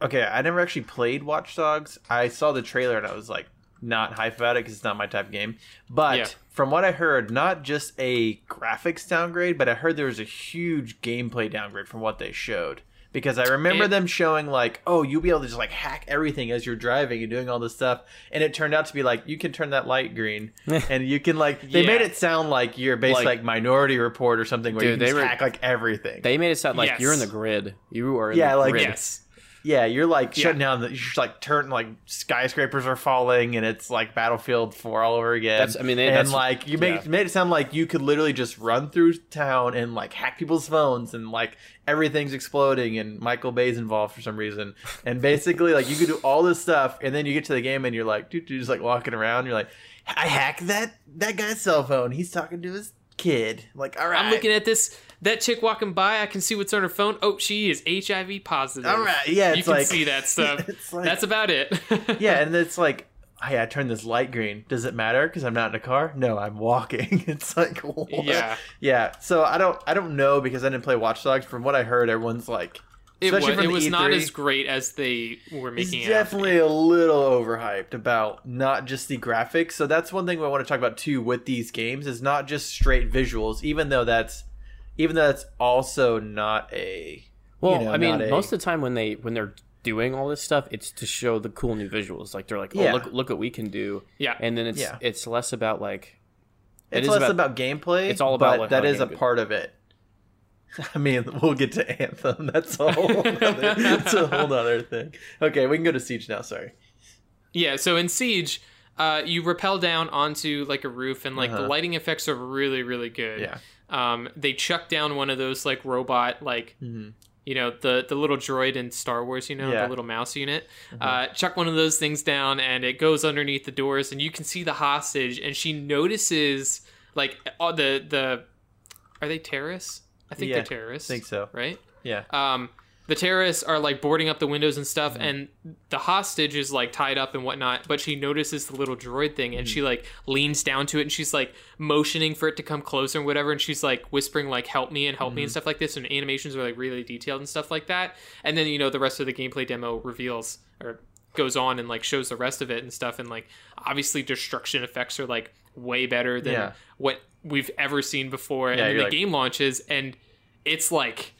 okay, I never actually played Watch Dogs. I saw the trailer and I was like not hype about it because it's not my type of game. But Yeah. from what I heard, not just a graphics downgrade, but I heard there was a huge gameplay downgrade from what they showed. Because I remember It- them showing like, oh, you'll be able to just like hack everything as you're driving and doing all this stuff, and it turned out to be like you can turn that light green, and you can like they Yeah. made it sound like you're basically Like- like, Minority Report or something where Dude, you can they were- hack like everything. They made it sound like Yes. you're in the grid. You are in Yeah, the like- grid. Yes. Yeah, you're like Yeah. shutting down the. You're like turn like skyscrapers are falling, and it's like Battlefield Four all over again. That's- I mean, they- and like you made yeah. made it sound like you could literally just run through town and like hack people's phones, and like everything's exploding, and Michael Bay's involved for some reason, and basically like you could do all this stuff, and then you get to the game and you're like, dude, just like walking around, you're like, I hacked that that guy's cell phone. He's talking to his kid. Like, all right, I'm looking at this. That chick walking by, I can see what's on her phone. Oh, she is HIV positive. All right, yeah, you can like see that stuff. like- That's about it. yeah, and it's like, hey, I turned this light green. Does it matter because I'm not in a car? No, I'm walking. it's like, what? yeah. yeah. So I don't, I don't know because I didn't play Watch Dogs. From what I heard, everyone's like, It was, especially from it was not E3, as great as they were It's making it. out definitely a little overhyped about not just the graphics. So that's one thing I want to talk about too with these games is not just straight visuals, even though that's, even though that's also not a. Well, you know, I mean, a- most of the time when they when they're doing all this stuff, it's to show the cool new visuals. Like they're like, oh, Yeah. look look what we can do. Yeah. And then it's Yeah. it's less about like it It's is less about- about, gameplay. it's all about but what- that a game- part of it. I mean, we'll get to Anthem. That's a whole other, that's a whole other thing. Okay, we can go to Siege now. Sorry. Yeah, so in Siege, uh, you rappel down onto like a roof, and like the Uh-huh. lighting effects are really, really good. Yeah. Um, they chuck down one of those like robot, like Mhm. you know the the little droid in Star Wars, you know Yeah. the little mouse unit. Uh, chuck one of those things down, and it goes underneath the doors, and you can see the hostage, and she notices like all the the are they terrorists? I think Yeah, they're terrorists. I think so. Right. Yeah. Um, the terrorists are like boarding up the windows and stuff Mm-hmm. and the hostage is like tied up and whatnot but she notices the little droid thing and Mm-hmm. she like leans down to it and she's like motioning for it to come closer and whatever and she's like whispering like help me and help Mm-hmm. me and stuff like this and animations are like really detailed and stuff like that and then you know the rest of the gameplay demo reveals or goes on and like shows the rest of it and stuff and like obviously destruction effects are like way better than Yeah. what we've ever seen before and then the like- game launches and it's like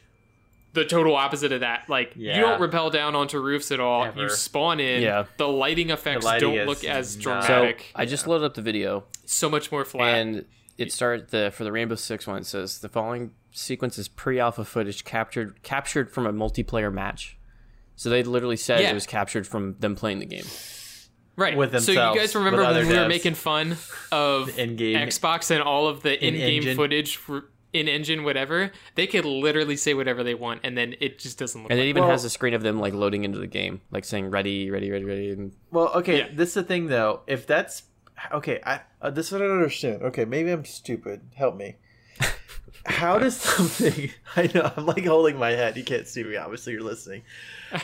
the total opposite of that. Like Yeah. you don't rappel down onto roofs at all. Ever. You spawn in. Yeah. The lighting effects lighting don't look as not- So dramatic. I just loaded up the video, So, much more flat. and it started the for the Rainbow Six one. It says the following sequence is pre-alpha footage captured captured from a multiplayer match. So they literally said Yeah. it was captured from them playing the game. right. with themselves. so you guys remember when other we were making fun of In-game. Xbox and all of the in-game In-engine. footage for in-engine whatever? They could literally say whatever they want, and then it just doesn't look. And it even Well- has a screen of them like loading into the game, like saying ready, ready, ready, ready. And Well, okay, Yeah. this is the thing though. If that's okay, I uh, this is what I don't understand. Okay, maybe I'm stupid. Help me. How does something? I know I'm like holding my head. You can't see me. Obviously, you're listening.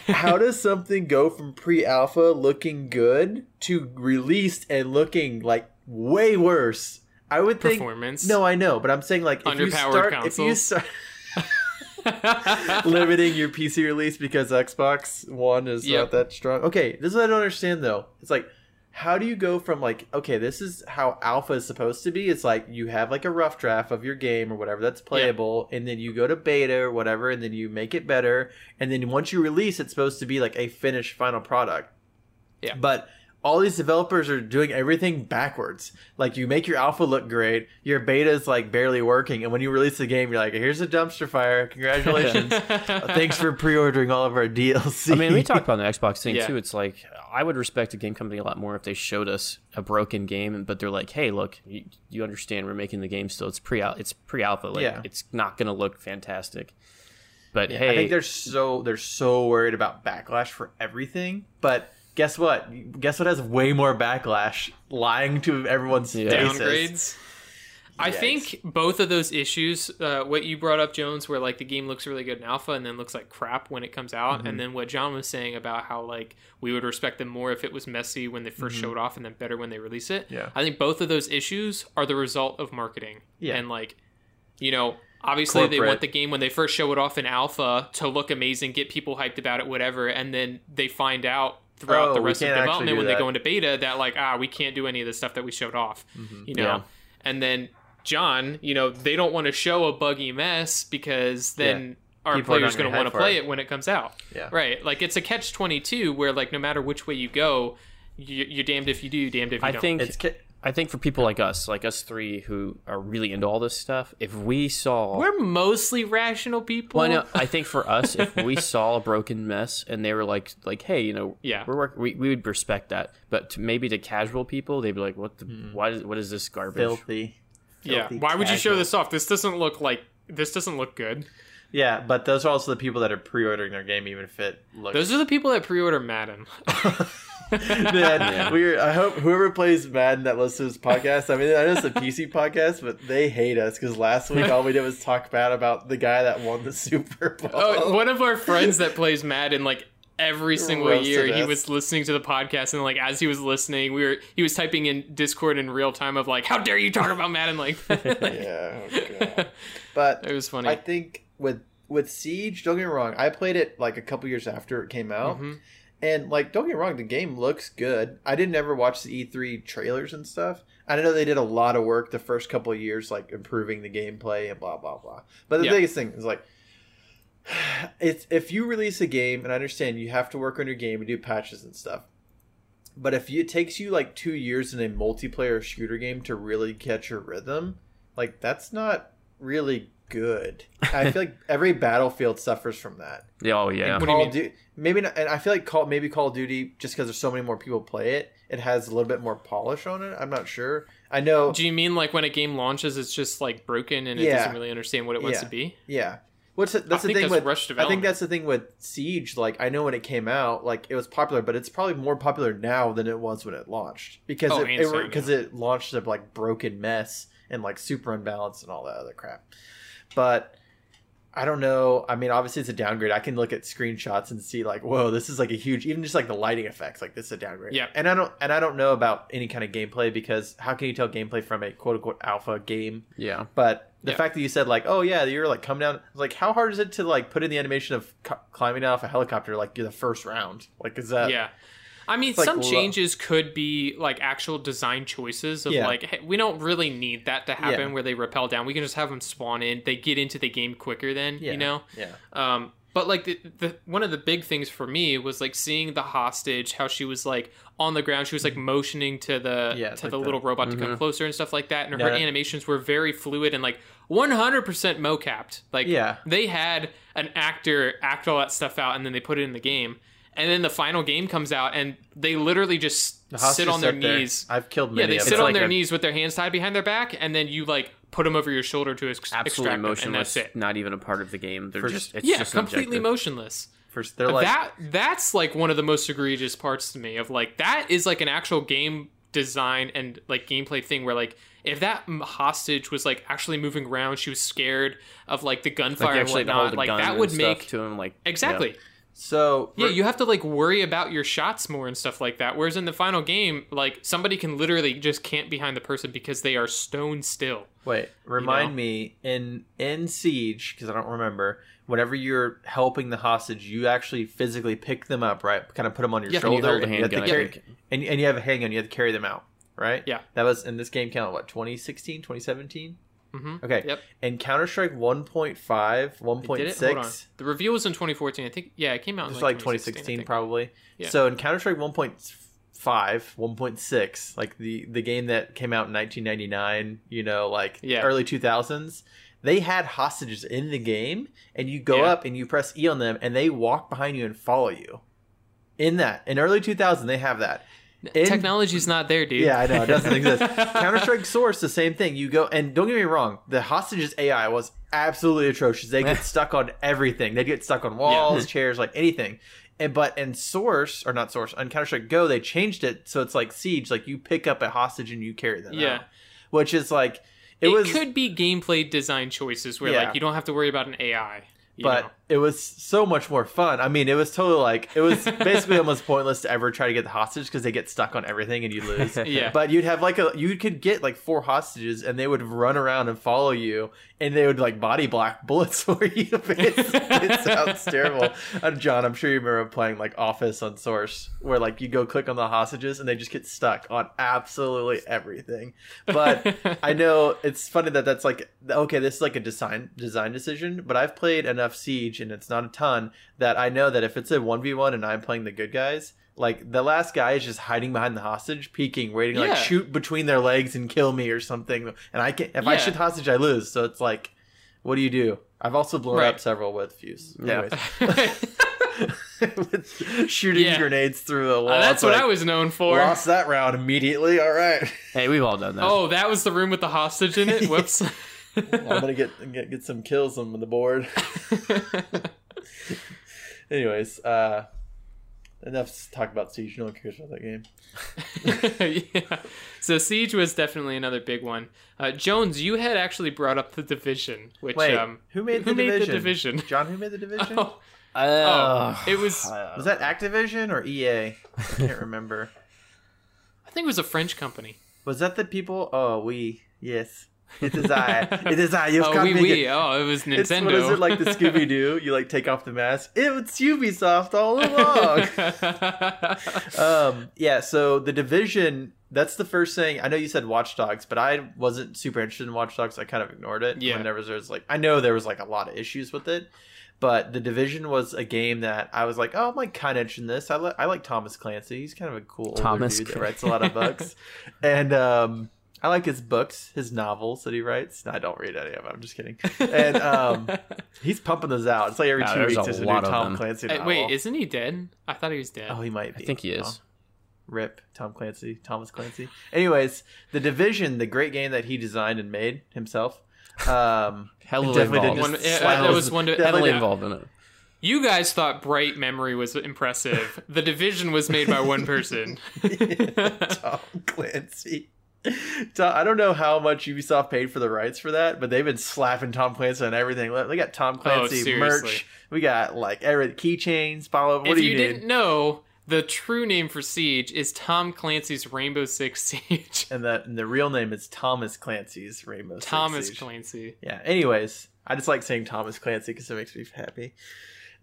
How does something go from pre-alpha looking good to released and looking like way worse? I would think. Performance. No, I know, but I'm saying like if you Underpowered start, if you start limiting your PC release because Xbox One is Yep. not that strong. Okay, this is what I don't understand though. It's like, how do you go from like, okay, this is how alpha is supposed to be? It's like you have like a rough draft of your game or whatever that's playable, and then you go to beta or whatever, and then you make it better, and then once you release, it's supposed to be like a finished final product. Yeah. But all these developers are doing everything backwards. Like you make your alpha look great, your beta is like barely working, and when you release the game, you're like, "Here's a dumpster fire! Congratulations! Thanks for pre-ordering all of our DLC." I mean, we talked about the Xbox thing Yeah. too. It's like I would respect a game company a lot more if they showed us a broken game, but they're like, "Hey, look, you, you understand we're making the game still. It's pre it's pre alpha. Like Yeah. it's not going to look fantastic." But I hey, I think they're so they're so worried about backlash for everything. But guess what? Guess what has way more backlash? Lying to everyone's Yeah. faces. downgrades. I Yikes. think both of those issues, uh, what you brought up, Jones, where like the game looks really good in alpha and then looks like crap when it comes out, Mm-hmm. and then what John was saying about how like we would respect them more if it was messy when they 1st showed off, and then better when they release it. Mm-hmm. Yeah. I think both of those issues are the result of marketing. Yeah. and like, you know, obviously they want the game when they first show it off in alpha to look amazing, get people hyped about it, whatever, and then they find out throughout Oh, the rest of can't development do when they go into beta that like ah we can't do any of the stuff that we showed off you know Yeah. and then john you know they don't want to show a buggy mess because then our People are players going gonna want to play it. it when it comes out Yeah. right like it's a catch 22 where like no matter which way you go you, you're damned if you do damned if you I don't think It's ca- I think for people like us, like us three who are really into all this stuff, if we saw we're mostly rational people Well, no, I think for us, if we saw a broken mess and they were like, like, hey, you know, Yeah. we're work- we, we would respect that. But to, maybe to casual people, they'd be like, what the, hmm. why is, what is this garbage? filthy. yeah filthy why would you show this off this doesn't look like this doesn't look good Yeah, but those are also the people that are pre-ordering their game, even if it looks. those are the people that pre-order madden Man, we're. I hope whoever plays Madden that listens to this podcast. I mean, I know it's a PC podcast, but they hate us because last week all we did was talk bad about the guy that won the Super Bowl. Oh, one of our friends that plays Madden like every single Roasted year, he was listening to the podcast and like as he was listening, we were he was typing in Discord in real time of like, "How dare you talk about Madden like?" that?" yeah, oh but it was funny. I think with with Siege, don't get me wrong, I played it like a couple years after it came out, Mhm. And like don't get me wrong, the game looks good. I didn't ever watch the E3 trailers and stuff. I know they did a lot of work the first couple of years, like improving the gameplay and blah blah blah. But the Yeah. biggest thing is like. It's if you release a game, and I understand you have to work on your game and do patches and stuff, but if you, it takes you like two years in a multiplayer shooter game to really catch your rhythm, like that's not really good. I feel like every battlefield suffers from that. Yeah, Oh, yeah. What do you Call mean? of Duty, maybe not, and I feel like Call maybe Call of Duty just because there's so many more people play it, it has a little bit more polish on it. I'm not sure. I know. Do you mean like when a game launches, it's just like broken and it Yeah. doesn't really understand what it wants Yeah. to be? Yeah. What's the, that's I the think thing that's with rushed I think that's the thing with Siege. Like I know when it came out, like it was popular, but it's probably more popular now than it was when it launched because Oh, it hands down, because it, launched a like broken mess and like super unbalanced and all that other crap. But I don't know. I mean, obviously it's a downgrade. I can look at screenshots and see like, whoa, this is like a huge. Even just like the lighting effects, like this is a downgrade. Yeah. And I don't and I don't know about any kind of gameplay because how can you tell gameplay from a quote unquote alpha game? Yeah. But the Yeah. fact that you said like, oh yeah, you're like come down. Like, how hard is it to like put in the animation of c- climbing off a helicopter like you're the first round? Like, is that yeah. I mean, like some lo- changes could be like actual design choices of Yeah. like, hey, we don't really need that to happen Yeah. where they rappel down. We can just have them spawn in. They get into the game quicker then, Yeah. you know? Yeah. Um, but like the, the one of the big things for me was like seeing the hostage, how she was like on the ground, she was like motioning to the Yeah, to like the the- little robot to come Mhm. closer and stuff like that, and her animations were very fluid and like 100% mocapped. Like Yeah. they had an actor act all that stuff out, and then they put it in the game. And then the final game comes out, and they literally just The sit on their sit there. knees. I've killed Yeah, they of sit them. on like their a- knees with their hands tied behind their back, and then you like put them over your shoulder to ex- Absolutely extract them, and motionless. that's it. Not even a part of the game. They're For- just it's yeah, just completely objective. motionless. First, they're like that that's like one of the most egregious parts to me of like that is like an actual game design and like gameplay thing where like if that hostage was like actually moving around she was scared of like the gunfire you and actually had to hold whatnot like gun that would stuff make to him like exactly so. yeah. you have to like worry about your shots more and stuff like that whereas in the final game like somebody can literally just camp behind the person because they are stone still Wait, remind know? me in in Siege because I don't remember. Whenever you're helping the hostage, you actually physically pick them up, right? Kind of put them on your Yeah, you shoulder, and you have to carry, and, and you have a handgun. You have to carry them out, right? Yeah. That was in this game. Count what 2016, 2017. Hmm Okay. Yep. And Counter Strike 1.5, They did it? Hold on. 1.6. the reveal was in 2014 i think yeah it came out in Just like, like 2016, 2016, probably. Yeah. So in Counter Strike 1.5, 1.6, like the the game that came out in 1999, you know, like Yeah. early 2000s, they had hostages in the game, and you go Yeah. up and you press E on them, and they walk behind you and follow you. In that, in early 2000, they have that. In- technology's not there dude Yeah, I know it doesn't exist. Counter Strike Source, the same thing. You go and don't get me wrong, the hostages AI was absolutely atrocious. They get stuck on everything. They get stuck on walls, chairs, like anything. And but in Source or not Source on Counter Strike Go, they changed it so it's like Siege, like you pick up a hostage and you carry them. Yeah. out. which is like it, it, was, could be gameplay design choices where Yeah. like you don't have to worry about an AI. you but know? It was so much more fun. I mean, it was totally like it was basically almost pointless to ever try to get the hostage because they get stuck on everything and you lose. Yeah. But you'd have like a you could get like four hostages and they would run around and follow you and they would like body block bullets for you. It's, it sounds terrible. Uh, John, I'm sure you remember playing like Office on Source where like you go click on the hostages and they just get stuck on absolutely everything. But I know it's funny that that's like okay, this is like a design design decision, but I've played enough Siege and it's not a ton that I know that if it's a one v one and I'm playing the good guys, like the last guy is just hiding behind the hostage, peeking, waiting, Yeah. like shoot between their legs and kill me or something. And I can if I Yeah. shoot hostage, I lose. So it's like, what do you do? I've also blown Right. up several with Fuze. Yeah. Anyways. with shooting Yeah. grenades through the wall. Uh, that's It's what like, I was known for. Lost that round immediately. All right. Hey, we've all done that. Oh, that was the room with the hostage in it. Whoops. I'm gonna get get, get some kills on the board. Anyways, uh, enough to talk about Siege. No one cares about that game. yeah. So Siege was definitely another big one. Uh, Jones, you had actually brought up the division, which Wait, um, who made who the made division? the division? John, who made the division? Oh, Uh, it was. Was that Activision or EA? I can't remember. I think it was a French company. Was that the people? Oh, we yes. It is I. It is I. You've oh, got we me. we. Oh, it was Nintendo. It's what is it like the Scooby Doo? You like take off the mask. It was Ubisoft all along. um, yeah, so the division. That's the first thing. I know you said Watch Dogs, but I wasn't super interested in Watch Dogs. I kind of ignored it. Yeah. When there was, like, I know there was like a lot of issues with it, but the division was a game that I was like, oh, I'm like kind of interested in this. I, li- I like Thomas Clancy. He's kind of a cool older Thomas dude that Clancy. writes a lot of books, and um, I like his books, his novels that he writes. No, I don't read any of them. I'm just kidding. And um, he's pumping those out. It's like every Yeah, two there's weeks a there's a, lot new Tom them. Clancy Hey, novel. wait, isn't he dead? I thought he was dead. oh, he might be. I think he is. Oh. Rip Tom Clancy, Thomas Clancy. Anyways, the division, the great game that he designed and made himself. Um, Heavily definitely involved. didn't One- just yeah, that was one to- definitely Heavily involved in it. You guys thought Bright Memory was impressive. the division was made by one person. Tom Clancy. I don't know how much Ubisoft paid for the rights for that, but they've been slapping Tom Clancy on everything. They got Tom oh, Clancy seriously. merch. We got like every keychains. Follow. What if do you, you, didn't need? know, the true name for Siege is Tom Clancy's Rainbow Six Siege. And the and the real name is Thomas Clancy's Rainbow. Six Thomas Clancy. Yeah. Anyways, I just like saying Thomas Clancy because it makes me happy.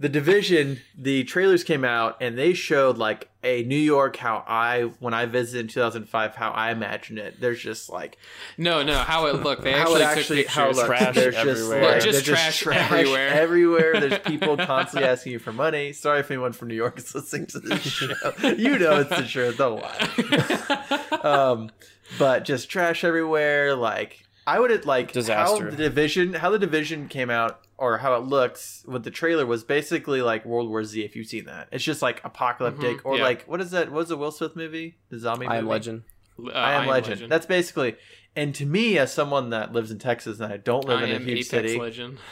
The division, the trailers came out and they showed like a New York how I when I visited in 2005 how I imagine it. There's just like No, no, how it looked. They how actually, it actually took how it pictures. looks. Trash There's just everywhere. like, Yeah, just there's trash everywhere. everywhere. There's people constantly asking you for money. Sorry if anyone from New York is listening to this show. You know it's the truth. Don't lie. um, but just trash everywhere. Like I would have like Disaster. how the division how the division came out or how it looks with the trailer was basically like World War Z. If you've seen that, it's just like apocalyptic Mhm, or yeah. like what is that? What was the Will Smith movie? The zombie. I am movie? Legend. Uh, I am Legend. That's basically. And to me, as someone that lives in Texas and I don't live I in a huge Apex city, Legend.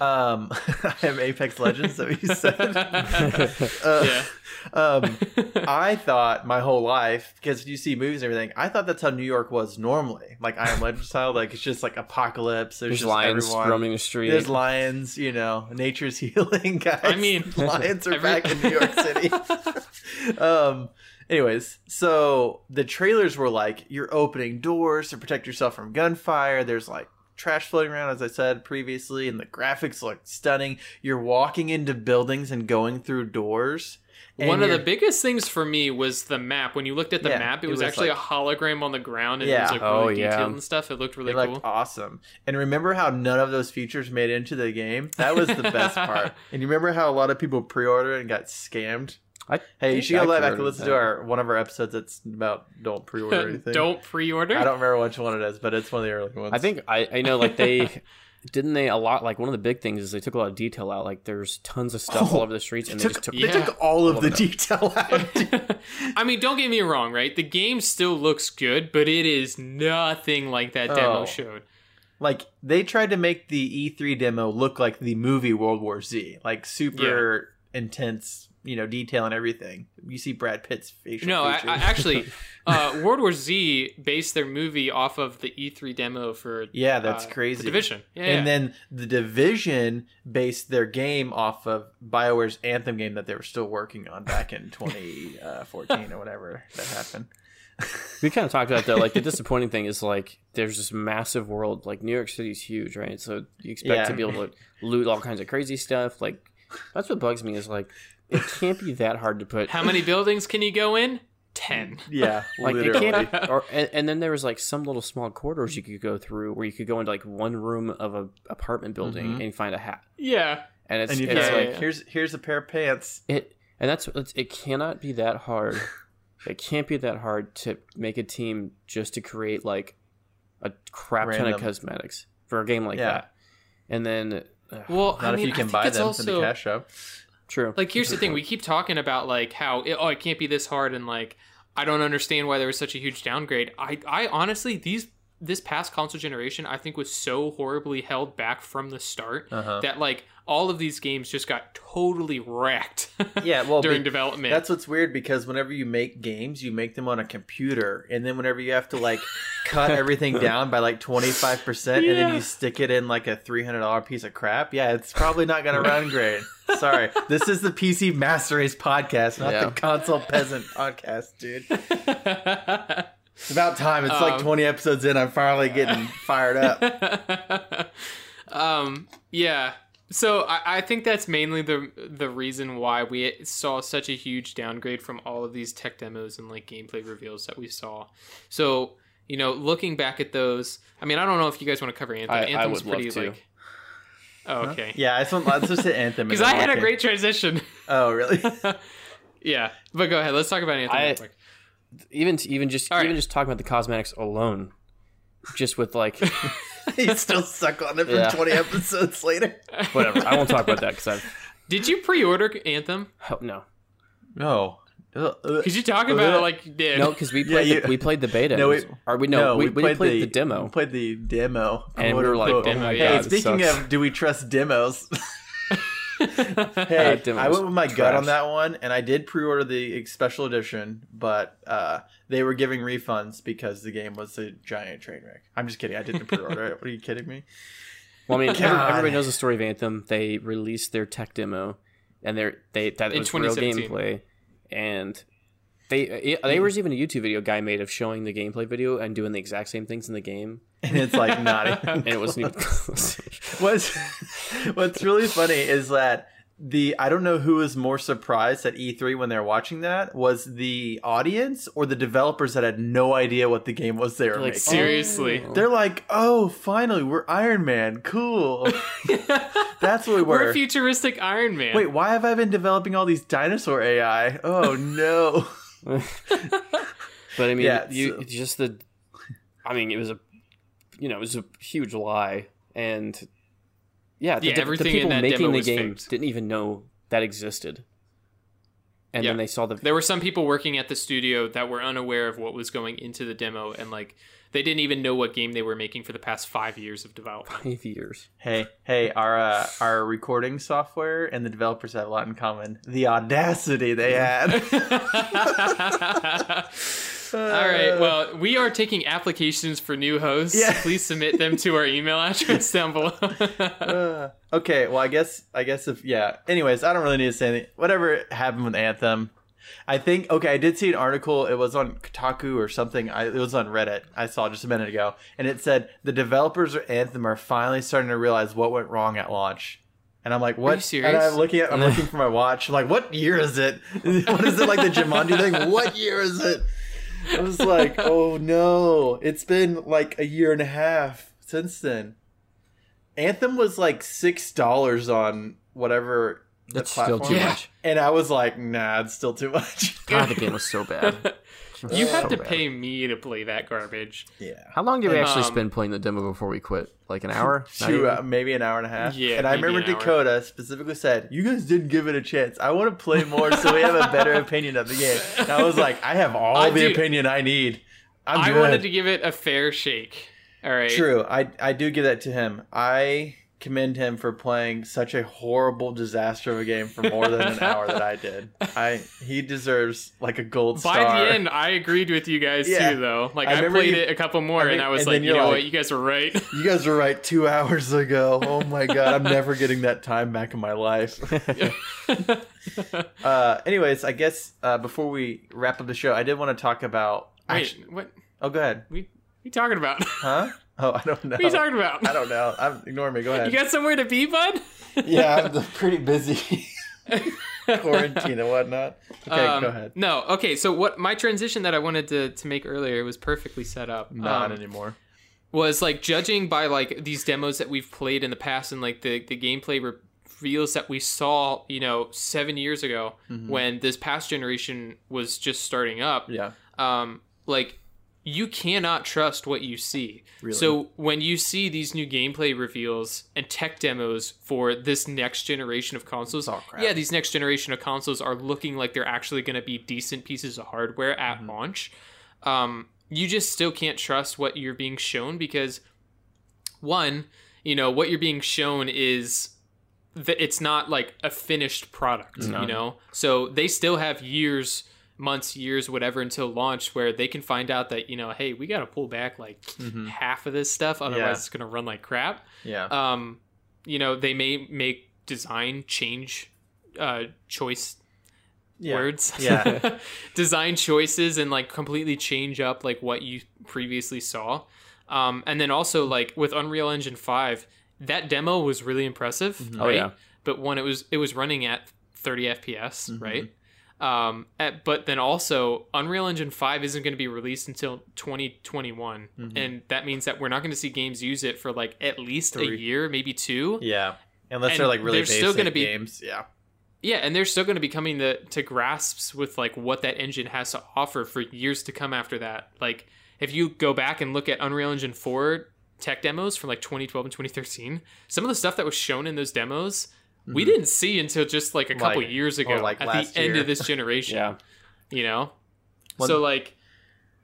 um, I am Apex Legends. That what you said. Uh, yeah. um, I thought my whole life because you see movies and everything. I thought that's how New York was normally, like I am Legend style. Like it's just like apocalypse. There's, There's just lions everyone. roaming the street. There's lions. You know, nature's healing, guys. I mean, lions are every- back in New York City. um. Anyways, so the trailers were like you're opening doors to protect yourself from gunfire. There's like trash floating around, as I said previously, and the graphics look stunning. You're walking into buildings and going through doors. and One of the biggest things for me was the map. When you looked at the Yeah, map, it, it was, was actually like- a hologram on the ground, and it Yeah. was like Oh, really yeah. detailed and stuff. It looked really It looked cool. awesome. And remember how none of those features made it into the game? That was the best part. And you remember how a lot of people pre-ordered and got scammed? I Hey, you should go back and pre-ordered listen to our one of our episodes that's about don't pre-order anything. Don't pre-order. I don't remember which one it is, but it's one of the early ones. I think I, I know like they didn't they a lot like one of the big things is they took a lot of detail out. Like there's tons of stuff Oh, all over the streets and they took, just took they Yeah. took all of All the of it detail out. I mean, don't get me wrong, right? The game still looks good, but it is nothing like that demo Oh. showed. like they tried to make the E3 demo look like the movie World War Z, like super intense, you know, detail and everything. You see Brad Pitt's facial No, I. I actually, uh, World War Z based their movie off of the E3 demo for yeah, that's uh, crazy. Division. Yeah, and yeah. then the division based their game off of bioware's anthem game that they were still working on back in 2014 or whatever that happened We kind of talked about that. Like the disappointing thing is like there's this massive world. Like New York City's huge, right? So you expect Yeah. to be able to loot all kinds of crazy stuff. Like that's what bugs me is like it can't be that hard to put. How many buildings can you go in? Ten. yeah like it can't. Be, or and, and then there was like some little small corridors you could go through where you could go into like one room of a apartment building Mhm. and find a hat. Yeah. And it's, and you it's Yeah, like yeah. here's here's a pair of pants it and that's it's, it cannot be that hard it can't be that hard to make a team just to create like a crap ton of cosmetics for a game like Yeah. that and then Well, not I mean, if you can buy them also, for the cash shop true Like, here's the thing: we keep talking about like how it, oh, it can't be this hard, and like I don't understand why there was such a huge downgrade. I, I honestly these this past console generation, I think was so horribly held back from the start uh-huh. that like all of these games just got totally wrecked. Yeah, well, during be- development. That's what's weird because whenever you make games, you make them on a computer, and then whenever you have to like cut everything down by like twenty five percent, and then you stick it in like a three hundred dollar piece of crap, yeah, it's probably not going to run great. Sorry, this is the PC Master Race podcast, not Yeah. the console peasant podcast, dude. It's about time. It's like Um, twenty episodes in. I'm finally getting fired up. um yeah so I, I think that's mainly the the reason why we saw such a huge downgrade from all of these tech demos and like gameplay reveals that we saw so you know looking back at those i mean i don't know if you guys want to cover anthem I- I anthem's would love pretty to. like oh okay Yeah, I just want, let's just hit Anthem. because i had a great transition Oh, really? yeah but go ahead let's talk about anthem I- real quick. even even just All right. even just talking about the cosmetics alone just with like He's still suck on it from Yeah. twenty episodes later. whatever i won't talk about that because i've did you pre-order anthem oh, no No. Uh, uh, because you talk about it like you did no because we Yeah, played you- the, we played the beta No, we- or we no, we, we, played, the, demo We played the demo. And we were like, quote, oh my hey, speaking sucks. of, do we trust demos? Hey, That I went with my gut on that one, and I did pre-order the special edition, but uh, they were giving refunds because the game was a giant train wreck. I'm just kidding. I didn't pre-order it. What are you kidding me? Well, I mean, God. everybody knows the story of Anthem. They released their tech demo, and they're they that In was real gameplay, and they it, there was even a YouTube video guy made of showing the gameplay video and doing the exact same things in the game, And it's like not and it wasn't even close. What's What's really funny is that the I don't know who was more surprised at E3 when they're watching that was the audience or the developers that had no idea what the game was they were Like, making. seriously. oh. They're like, "Oh, finally, we're Iron Man. Cool." That's what we We're were. futuristic Iron Man. Wait, why have I been developing all these dinosaur AI? Oh no. But I mean, Yeah, you so- just the. I mean, it was a, you know, it was a huge lie, and yeah, the, Yeah, the- everything the in people that making demo the was game faked. didn't even know that existed, and Yeah. then they saw the. There were some people working at the studio that were unaware of what was going into the demo, and like they didn't even know what game they were making for the past five years of development. Five years. hey, hey, our uh, our recording software and the developers have a lot in common. The audacity they had. All right. Well, we are taking applications for new hosts. Yeah. Please submit them to our email address down below. Uh, okay, well, I guess, I guess if yeah. Anyways, I don't really need to say anything. Whatever happened with Anthem, I think. Okay, I did see an article. It was on Kotaku or something. I, it was on Reddit. I saw just a minute ago, and it said the developers of Anthem are finally starting to realize what went wrong at launch. And I'm like, what? you serious? And I'm looking at, I'm looking for my watch. I'm like, what year is it? what is it like the Jumanji thing? What year is it? I was like, oh no, it's been like a year and a half since then. Anthem was like six dollars on whatever the That's still too Yeah. much. and I was like, nah, it's still too much. God, the game was so bad. you So have to bad. pay me to play that garbage. yeah, How long did we actually Um, spend playing the demo before we quit? Like an hour? Two, uh, maybe an hour and a half. Yeah, and I remember an hour. Dakota specifically said, "You guys didn't give it a chance. I want to play more, so we have a better opinion of the game." And I was like, "I have all I the do- opinion I need. I'm I good." wanted to give it a fair shake. All right. True. I I do give that to him. I commend him for playing such a horrible disaster of a game for more than an hour that I did. I he deserves like a gold By star. By the end, I agreed with you guys Yeah. too, though. Like I I, played you- it a couple more, I mean- and I was and like, you know like- what, you guys were right. you guys were right two hours ago. Oh my god, I'm never getting that time back in my life. uh, anyways, I guess uh, before we wrap up the show, I did want to talk about. Wait, Actually, what? oh, go ahead. We we talking about? Huh? Oh, I don't know. What are you talking about? I don't know. I'm ignore me. Go ahead. You got somewhere to be, bud? yeah, I'm pretty busy. Quarantine and whatnot. Okay, Um, go ahead. No, okay. So what my transition that I wanted to to make earlier was perfectly set up. Not Um, anymore. was like judging by like these demos that we've played in the past and like the the gameplay reveals that we saw, you know, seven years ago when this past generation was just starting up. Yeah. um, like you cannot trust what you see. Really? So when you see these new gameplay reveals and tech demos for this next generation of consoles, crap. yeah, these next generation of consoles are looking like they're actually going to be decent pieces of hardware at Mm-hmm. launch. Um, you just still can't trust what you're being shown because one, you know, what you're being shown is that it's not like a finished product, you know? So they still have years, months, years, whatever until launch where they can find out that, you know, hey, we got to pull back like half of this stuff otherwise Yeah. it's going to run like crap. Yeah. Um, you know, they may make design change uh choice yeah. words. Yeah. design choices and like completely change up like what you previously saw. Um, and then also like with Unreal Engine 5, that demo was really impressive, Mm-hmm. Oh, right? yeah. But when it was it was running at 30 FPS, Mm-hmm. right? Um, at, but then also Unreal Engine 5 isn't going to be released until 2021, Mm-hmm. and that means that we're not going to see games use it for like at least a year, maybe two. Yeah. Unless And they're like really basic still gonna be- games. Yeah. Yeah, and they're still going to be coming to, to grasps with like what that engine has to offer for years to come after that. Like if you go back and look at Unreal Engine 4 tech demos from like 2012 and 2013, some of the stuff that was shown in those demos we didn't see until just like a couple Mm-hmm. Like- years ago like, at the end of this generation. Yeah. You know? One- so like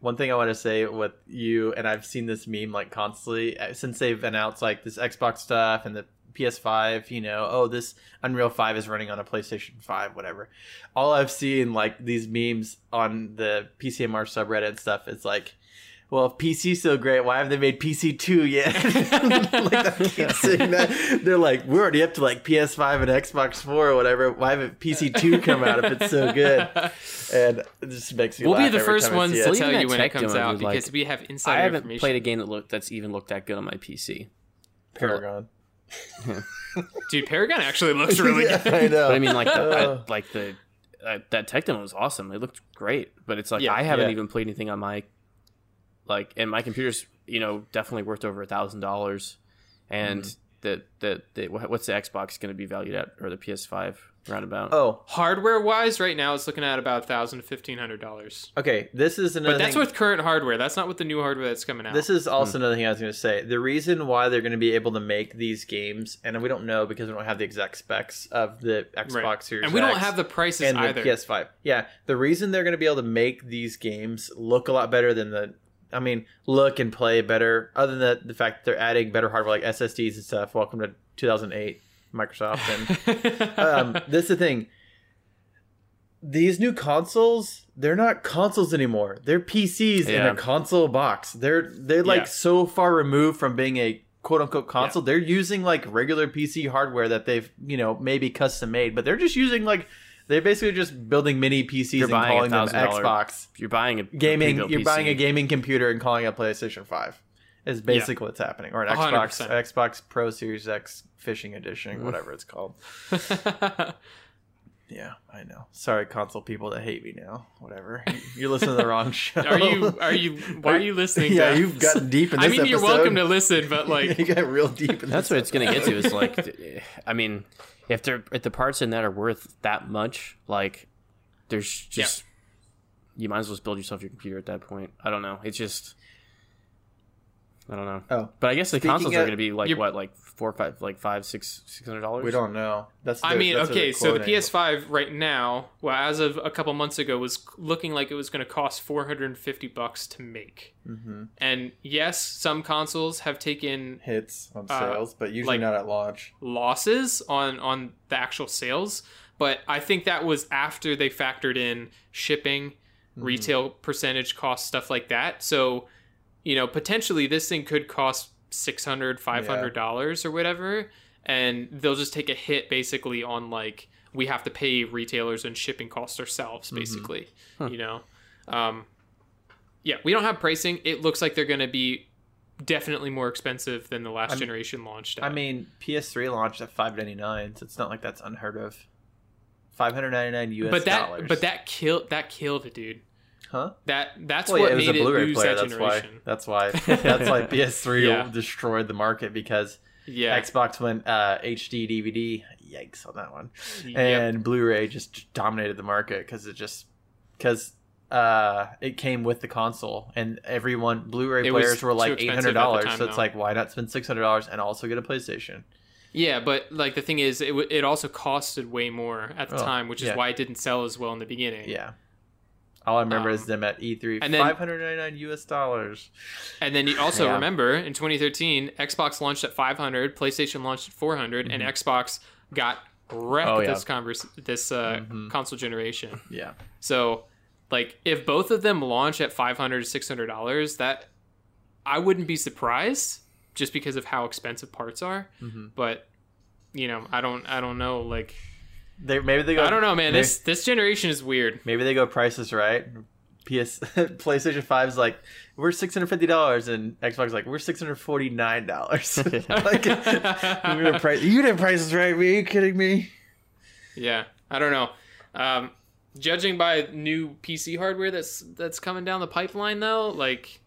One thing I want to say with you, and I've seen this meme like constantly uh, since they've announced like this Xbox stuff and the PS5, you know, oh, this Unreal 5 is running on a PlayStation 5, whatever. All I've seen, like, these memes on the PCMR subreddit and stuff, is like, well, if PC's so great, why haven't they made PC 2 yet? like, I keep seeing that. They're like, we're already up to, like, PS5 and Xbox 4 or whatever. Why haven't PC 2 come out if it's so good? And it just makes me We'll be the first ones to tell you when it comes demo, out like, because we have insider I haven't information. played a game that look that's even looked that good on my PC. Paragon. Dude, Paragon actually looks really Yeah, good. I know. But I mean, like the, Uh. I, like the uh, that tech demo was awesome. It looked great, but it's like Yeah, I haven't yeah. even played anything on my like, and my computer's you know definitely worth over a thousand dollars, and Mm-hmm. the, the the what's the Xbox going to be valued at or the PS5 roundabout? Oh, Hardware wise, right now it's looking at about thousand to fifteen hundred dollars. okay. This is another. But that's thing. with current hardware. That's not with the new hardware that's coming out. This is Hmm. also another thing I was going to say. The reason why they're going to be able to make these games, and we don't know because we don't have the exact specs of the Xbox Right. Series, and we don't have the prices and the either. PS5. Yeah, the reason they're going to be able to make these games look a lot better than the, I mean, look and play better. Other than the, the fact that they're adding better hardware like SSDs and stuff. Welcome to 2008, Microsoft. And um, this is the thing. These new consoles, they're not consoles anymore. They're PCs in a console box. They're they're like Yeah. so far removed from being a quote unquote console. They're using like regular PC hardware that they've you know maybe custom made, but they're just using like they're basically just building mini PCs You're and buying a calling them Xbox You're buying a gaming. pre-built You're PC. buying a gaming computer and calling it a PlayStation Five. Is basically what's happening, or an Xbox 100%. Xbox Pro Series X fishing edition, Mm. whatever it's called. Yeah, I know. Sorry, console people that hate me now. Whatever. You're listening to the wrong show. are you? Are you? Why are you listening? Yeah, to you've us? gotten deep in this I mean, you're welcome to listen, but like, you got real deep in That's this what it's going to get to. Is like, I mean, if they're if the parts in that are worth that much, like, there's just you might as well just build yourself your computer at that point. I don't know. It's just, I don't know. Oh, But I guess the Speaking consoles are going to be like what, like four, five, like five, six, six hundred dollars. we don't know. That's. I mean, that's okay, they're so the. PS5 right now, well, as of a couple months ago, was looking like it was going to cost 450 bucks to make. Mhm. And yes, some consoles have taken hits on Uh, sales, but usually like- not at launch. losses on on the actual sales, but I think that was after they factored in shipping, Mm-hmm. retail percentage cost, stuff like that. So, you know, potentially this thing could cost 600 500 dollars or whatever, and they'll just take a hit basically on like we have to pay retailers and shipping costs ourselves, Mm-hmm. basically. You know, um, yeah, we don't have pricing. It looks like they're going to be definitely more expensive than the last I'm- generation launched. At. I mean, PS3 launched at 599, so it's not like that's unheard of. 599 US but that dollars. but that killed that killed it, dude. Huh? That that's Well, yeah, what it was made a it Blu-ray lose player. that That's why. That's why. That's why PS3 Yeah. destroyed the market because Yeah, Xbox went uh, HD DVD. Yikes on that one. Yep. And Blu-ray just dominated the market because it just because uh, it came with the console and everyone Blu-ray It players were like eight hundred dollars. So it's though. like why not spend six hundred dollars and also get a PlayStation? yeah, but like the thing is, it w- it also costed way more at the Oh, time, which is yeah. why it didn't sell as well in the beginning. Yeah. All I remember is Um, them at E3, and then- five hundred ninety nine US dollars. And then you also Yeah. remember in 2013, Xbox launched at 500, PlayStation launched at 400, and Xbox got wrecked Oh, yeah. this converse this uh, Mhm. console generation. Yeah, So, like, if both of them launch at 500 to 600 dollars, that I wouldn't be surprised just because of how expensive parts are. Mhm. But you know, I don't, I don't know. Like, they maybe they go. I don't know, man. maybe- This this generation is weird. Maybe they go prices right. PS PlayStation 5 is like we're six hundred fifty dollars, and Xbox like we're six hundred forty nine dollars. like we're gonna price. You didn't price this right. Are you kidding me? Yeah, I don't know. Um, judging by new PC hardware that's that's coming down the pipeline, though, like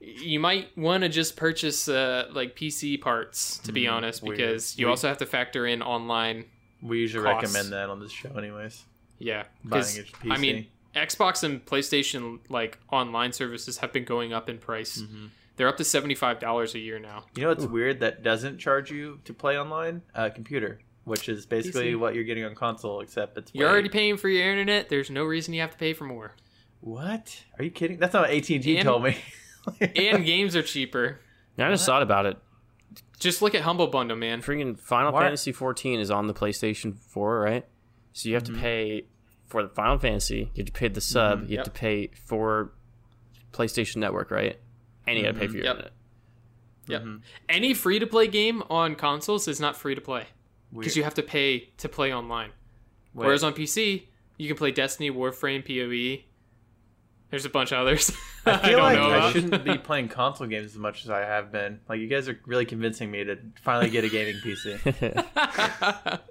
you might want to just purchase uh, like PC parts to be Mm, honest, because you We- also have to factor in online. We usually Costs. recommend that on this show, anyways. Yeah, Buying 'cause, a PC. I mean, Xbox and PlayStation like online services have been going up in price. Mhm. They're up to seventy five dollars a year now. You know what's weird that doesn't charge you to play online? A computer, which is basically PC. what you're getting on console, except it's You're way- already paying for your internet. There's no reason you have to pay for more. What? Are you kidding? That's not what AT and T And- told me. And games are cheaper. Yeah, I just thought about it. Just look at Humble Bundle, man. Freaking Final Why- Fantasy 14 is on the PlayStation 4, right? So you have Mm-hmm. to pay for the Final Fantasy. You have to pay the mm-hmm. sub. You have Yep. to pay for PlayStation Network, right? And you got to pay mm-hmm. for your Yep. internet. Yep. Mm-hmm. Any free to play game on consoles is not free to play because you have to pay to play online. Wait. Whereas on PC, you can play Destiny, Warframe, PoE. There's a bunch of others. I feel don't like know I about. shouldn't be playing console games as much as I have been. Like you guys are really convincing me to finally get a gaming PC.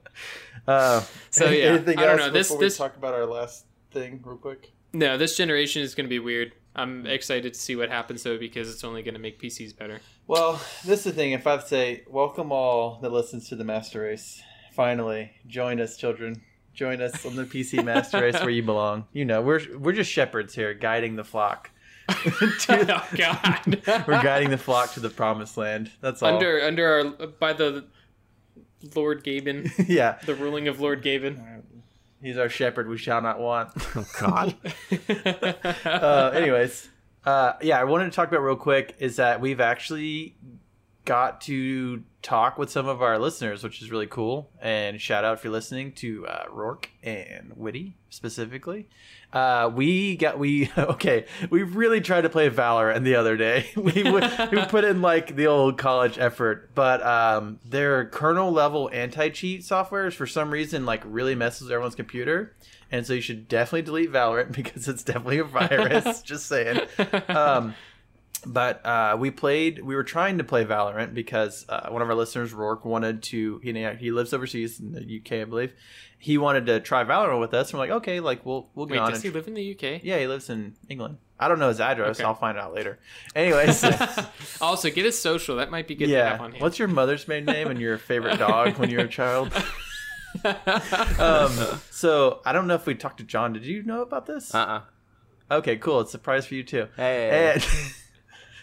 Uh, So, yeah, anything I don't know, this- before this- we talk about our last thing real quick? no, this generation is going to be weird. I'm excited to see what happens though because it's only going to make PCs better. Well, this is the thing. If I have say, welcome all that listens to the Master Race. Finally, join us, children. Join us on the PC Master Race where you belong. You know, we're we're just shepherds here, guiding the flock. to, oh God! We're guiding the flock to the promised land. That's all. under under our by the Lord Gaben, yeah, the ruling of Lord Gaben. he's our shepherd. We shall not want. oh, God. uh, anyways, uh, yeah, I wanted to talk about real quick is that we've actually got to talk with some of our listeners, which is really cool. And shout out if you're listening to uh, Rourke and Witty specifically. Uh, we got we okay. We really tried to play Valorant the other day. We we we put in like the old college effort, but um, their kernel level anti cheat software is for some reason like really messes with everyone's computer, and so you should definitely delete Valorant because it's definitely a virus. Just saying. Um, but uh, we played. We were trying to play Valorant because uh, one of our listeners, Rourke, wanted to. You know, he lives overseas in the UK, I believe. He wanted to try Valorant with us. And we're like, okay, like we'll we'll get Wait, on. does and he live in the UK? yeah, he lives in England. I don't know his address. Okay. I'll find out later. Anyways, also, get his social. That might be good to have yeah. on. What's your mother's maiden name and your favorite dog when you were a child? um, so I don't know if we talked to John. Did you know about this? Uh-uh. Okay, cool. It's a surprise for you too. Hey. And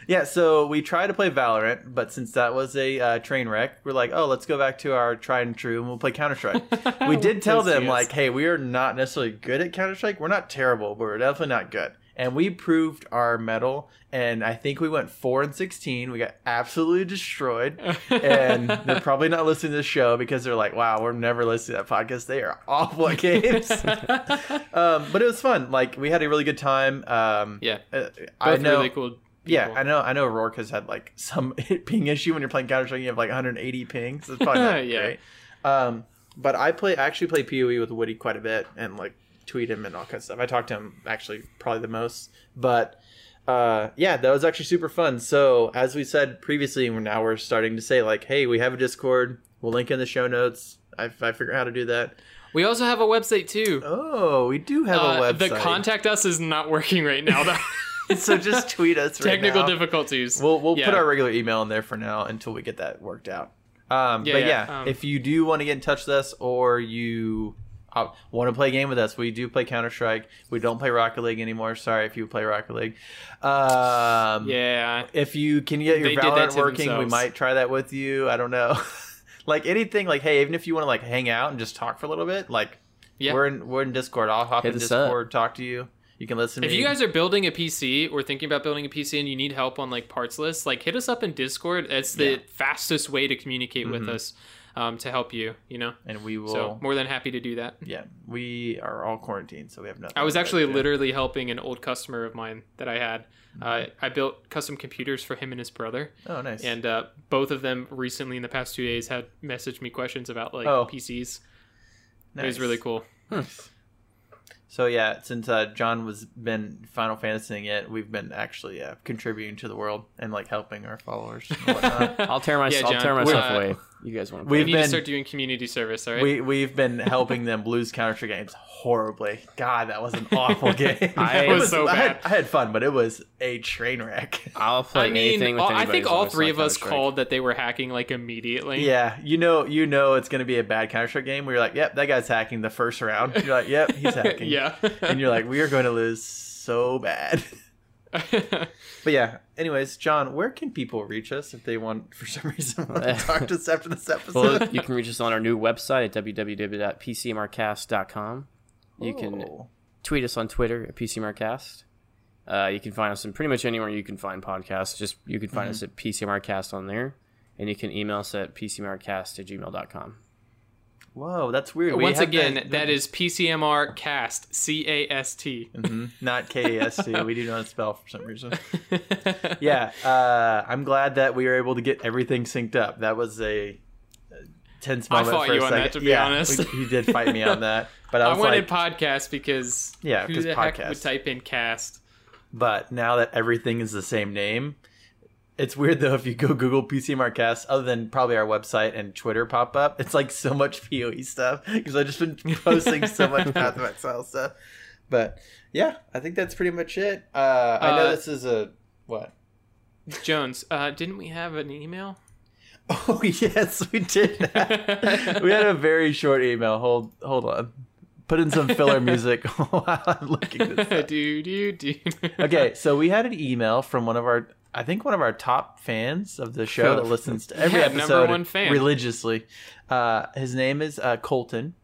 yeah, so we tried to play Valorant, but since that was a uh, train wreck, we're like, oh, let's go back to our tried and true, and we'll play Counter Strike. we did tell them Yes. like, hey, we are not necessarily good at Counter Strike. We're not terrible, but we're definitely not good. And we proved our mettle, and I think we went four and sixteen. We got absolutely destroyed, and they're probably not listening to the show because they're like, "Wow, we're never listening to that podcast. They are awful at games." um, but it was fun. Like we had a really good time. Um, yeah, uh, both I know. really cool. People. Yeah, I know. I know. Rourke has had like some ping issue when you're playing Counter Strike. You have like 180 pings. So it's probably not Yeah. great. Um, but I play. I actually play Poe with Woody quite a bit and like tweet him and all kinds of stuff. I talk to him actually probably the most. But uh, yeah, that was actually super fun. So as we said previously, we're now we're starting to say like, hey, we have a Discord. We'll link in the show notes. I, I figure out how to do that. We also have a website too. Oh, we do have Uh, a website. the contact us is not working right now. though. so just tweet us. Right Technical now. difficulties. We'll we'll put our regular email in there for now until we get that worked out. Um, Yeah, but yeah, yeah, um, if you do want to get in touch with us or you uh, want to play a game with us, we do play Counter Strike. We don't play Rocket League anymore. Sorry if you play Rocket League. Um, Yeah. If you can get your They did Valorant to working, we might try that with you. I don't know. like anything, like hey, even if you want to like hang out and just talk for a little bit, like Yeah. we're in we're in Discord. I'll hop Hit in us up. Discord, talk to you. You can listen. If you guys are building a PC or thinking about building a PC and you need help on like parts lists, like hit us up in Discord. It's the Yeah. fastest way to communicate with Mhm. us um, to help you. You know, and we will. so more than happy to do that. yeah, we are all quarantined, so we have nothing. I was actually literally helping an old customer of mine that I had. Uh, Mm-hmm. I built custom computers for him and his brother, Oh, nice. and uh, both of them recently in the past two days had messaged me questions about like Oh. PCs. It Nice. was really cool. So yeah, since uh, John was been Final Fantasying it, we've been actually uh, contributing to the world and like helping our followers and whatnot. I'll tear my Yeah, I'll tear myself uh, away. You guys want to we- We We've need been- to start doing community service. All right. we we've been helping them lose Counter Strike games horribly. God, that was an awful game. I- It That was so I had, bad. I had fun, but it was a train wreck. I'll play I mean, anything with all- I think all three of us Counter-Strike. called that they were hacking like immediately. yeah, you know, you know, it's going to be a bad Counter Strike game. Where you're like, yep, that guy's hacking the first round. You're like, yep, he's hacking. yeah. and you're like, we are going to lose so bad. But yeah, anyways, John, where can people reach us if they want, for some reason, want to talk to us after this episode? Well, you can reach us on our new website at www.pcmrcast.com. You can Oh. tweet us on Twitter at PCMRcast. Uh, you can find us in pretty much anywhere you can find podcasts. Just you can find us at PCMRcast on there. and you can email us at pcmrcast at gmail.com. Whoa, that's weird. We Once again, the- that is PCMR cast C A S T. Mhm, not K A S T. We do not spell for some reason. yeah, uh, I'm glad that we were able to get everything synced up. That was a tense I moment. fought for you a on that, second. to be yeah, honest. you did fight me on that, but I I wanted like, podcast because Yeah, who 'cause the heck podcast. would type in cast? but now that everything is the same name, it's weird though if you go Google PCMR Cast, other than probably our website and Twitter pop up, it's like so much PoE stuff because I've just been posting so much Path of Exile stuff. But yeah, I think that's pretty much it. Uh, I know Uh, this is a what. Jones, uh, didn't we have an email? Oh yes, we did. we had a very short email. Hold hold on. Put in some filler music while I'm looking at this up. do do do. Okay, so we had an email from one of our I think one of our top fans of the show that listens to every Yeah, number episode one fan. religiously. Uh, his name is uh, Colton.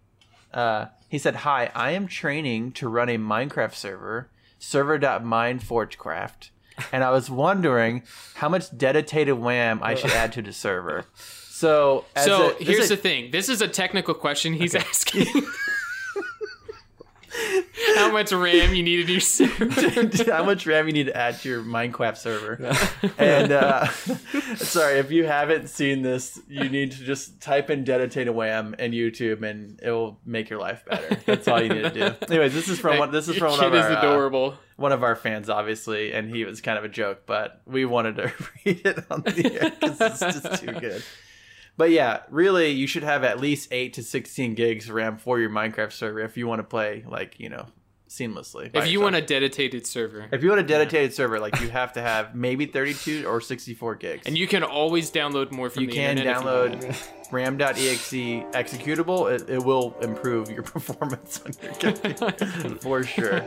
Uh, he said, "Hi, I am training to run a Minecraft server, server.mineforgecraft, and I was wondering how much dedicated WAM I should add to the server." So, as So a- here's a- the thing. This is a technical question he's asking. How much RAM you need in your server? how much RAM you need to add to your Minecraft server. and uh, sorry, if you haven't seen this, you need to just type in dedicated wham in YouTube, and it will make your life better. That's all you need to do. Anyways, this is from one. This is from one of is our uh, adorable. one of our fans, obviously, and he was kind of a joke, but we wanted to read it on the air because it's just too good. But yeah, really, you should have at least eight to sixteen gigs of RAM for your Minecraft server if you want to play like you know seamlessly. if you yourself. want a dedicated server, If you want a dedicated server, like you have to have maybe 32 or 64 gigs. and you can always download more from you the can internet. if you download ram.exe executable. It, it will improve your performance on your computer for sure.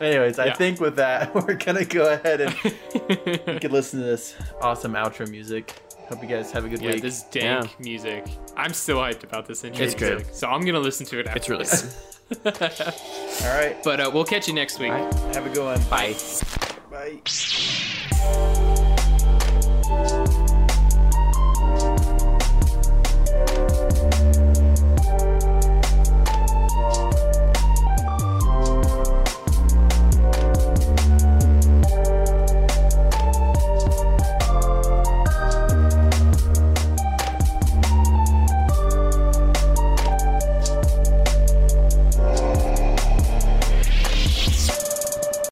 Anyways, I think with that, we're going to go ahead and you can listen to this awesome outro music. Hope you guys have a good Yeah, week. this dank Yeah. music. I'm still hyped about this intro It's good. so I'm gonna listen to it. It's really good. All right. But uh, we'll catch you next week. Have a good one. Bye. Bye.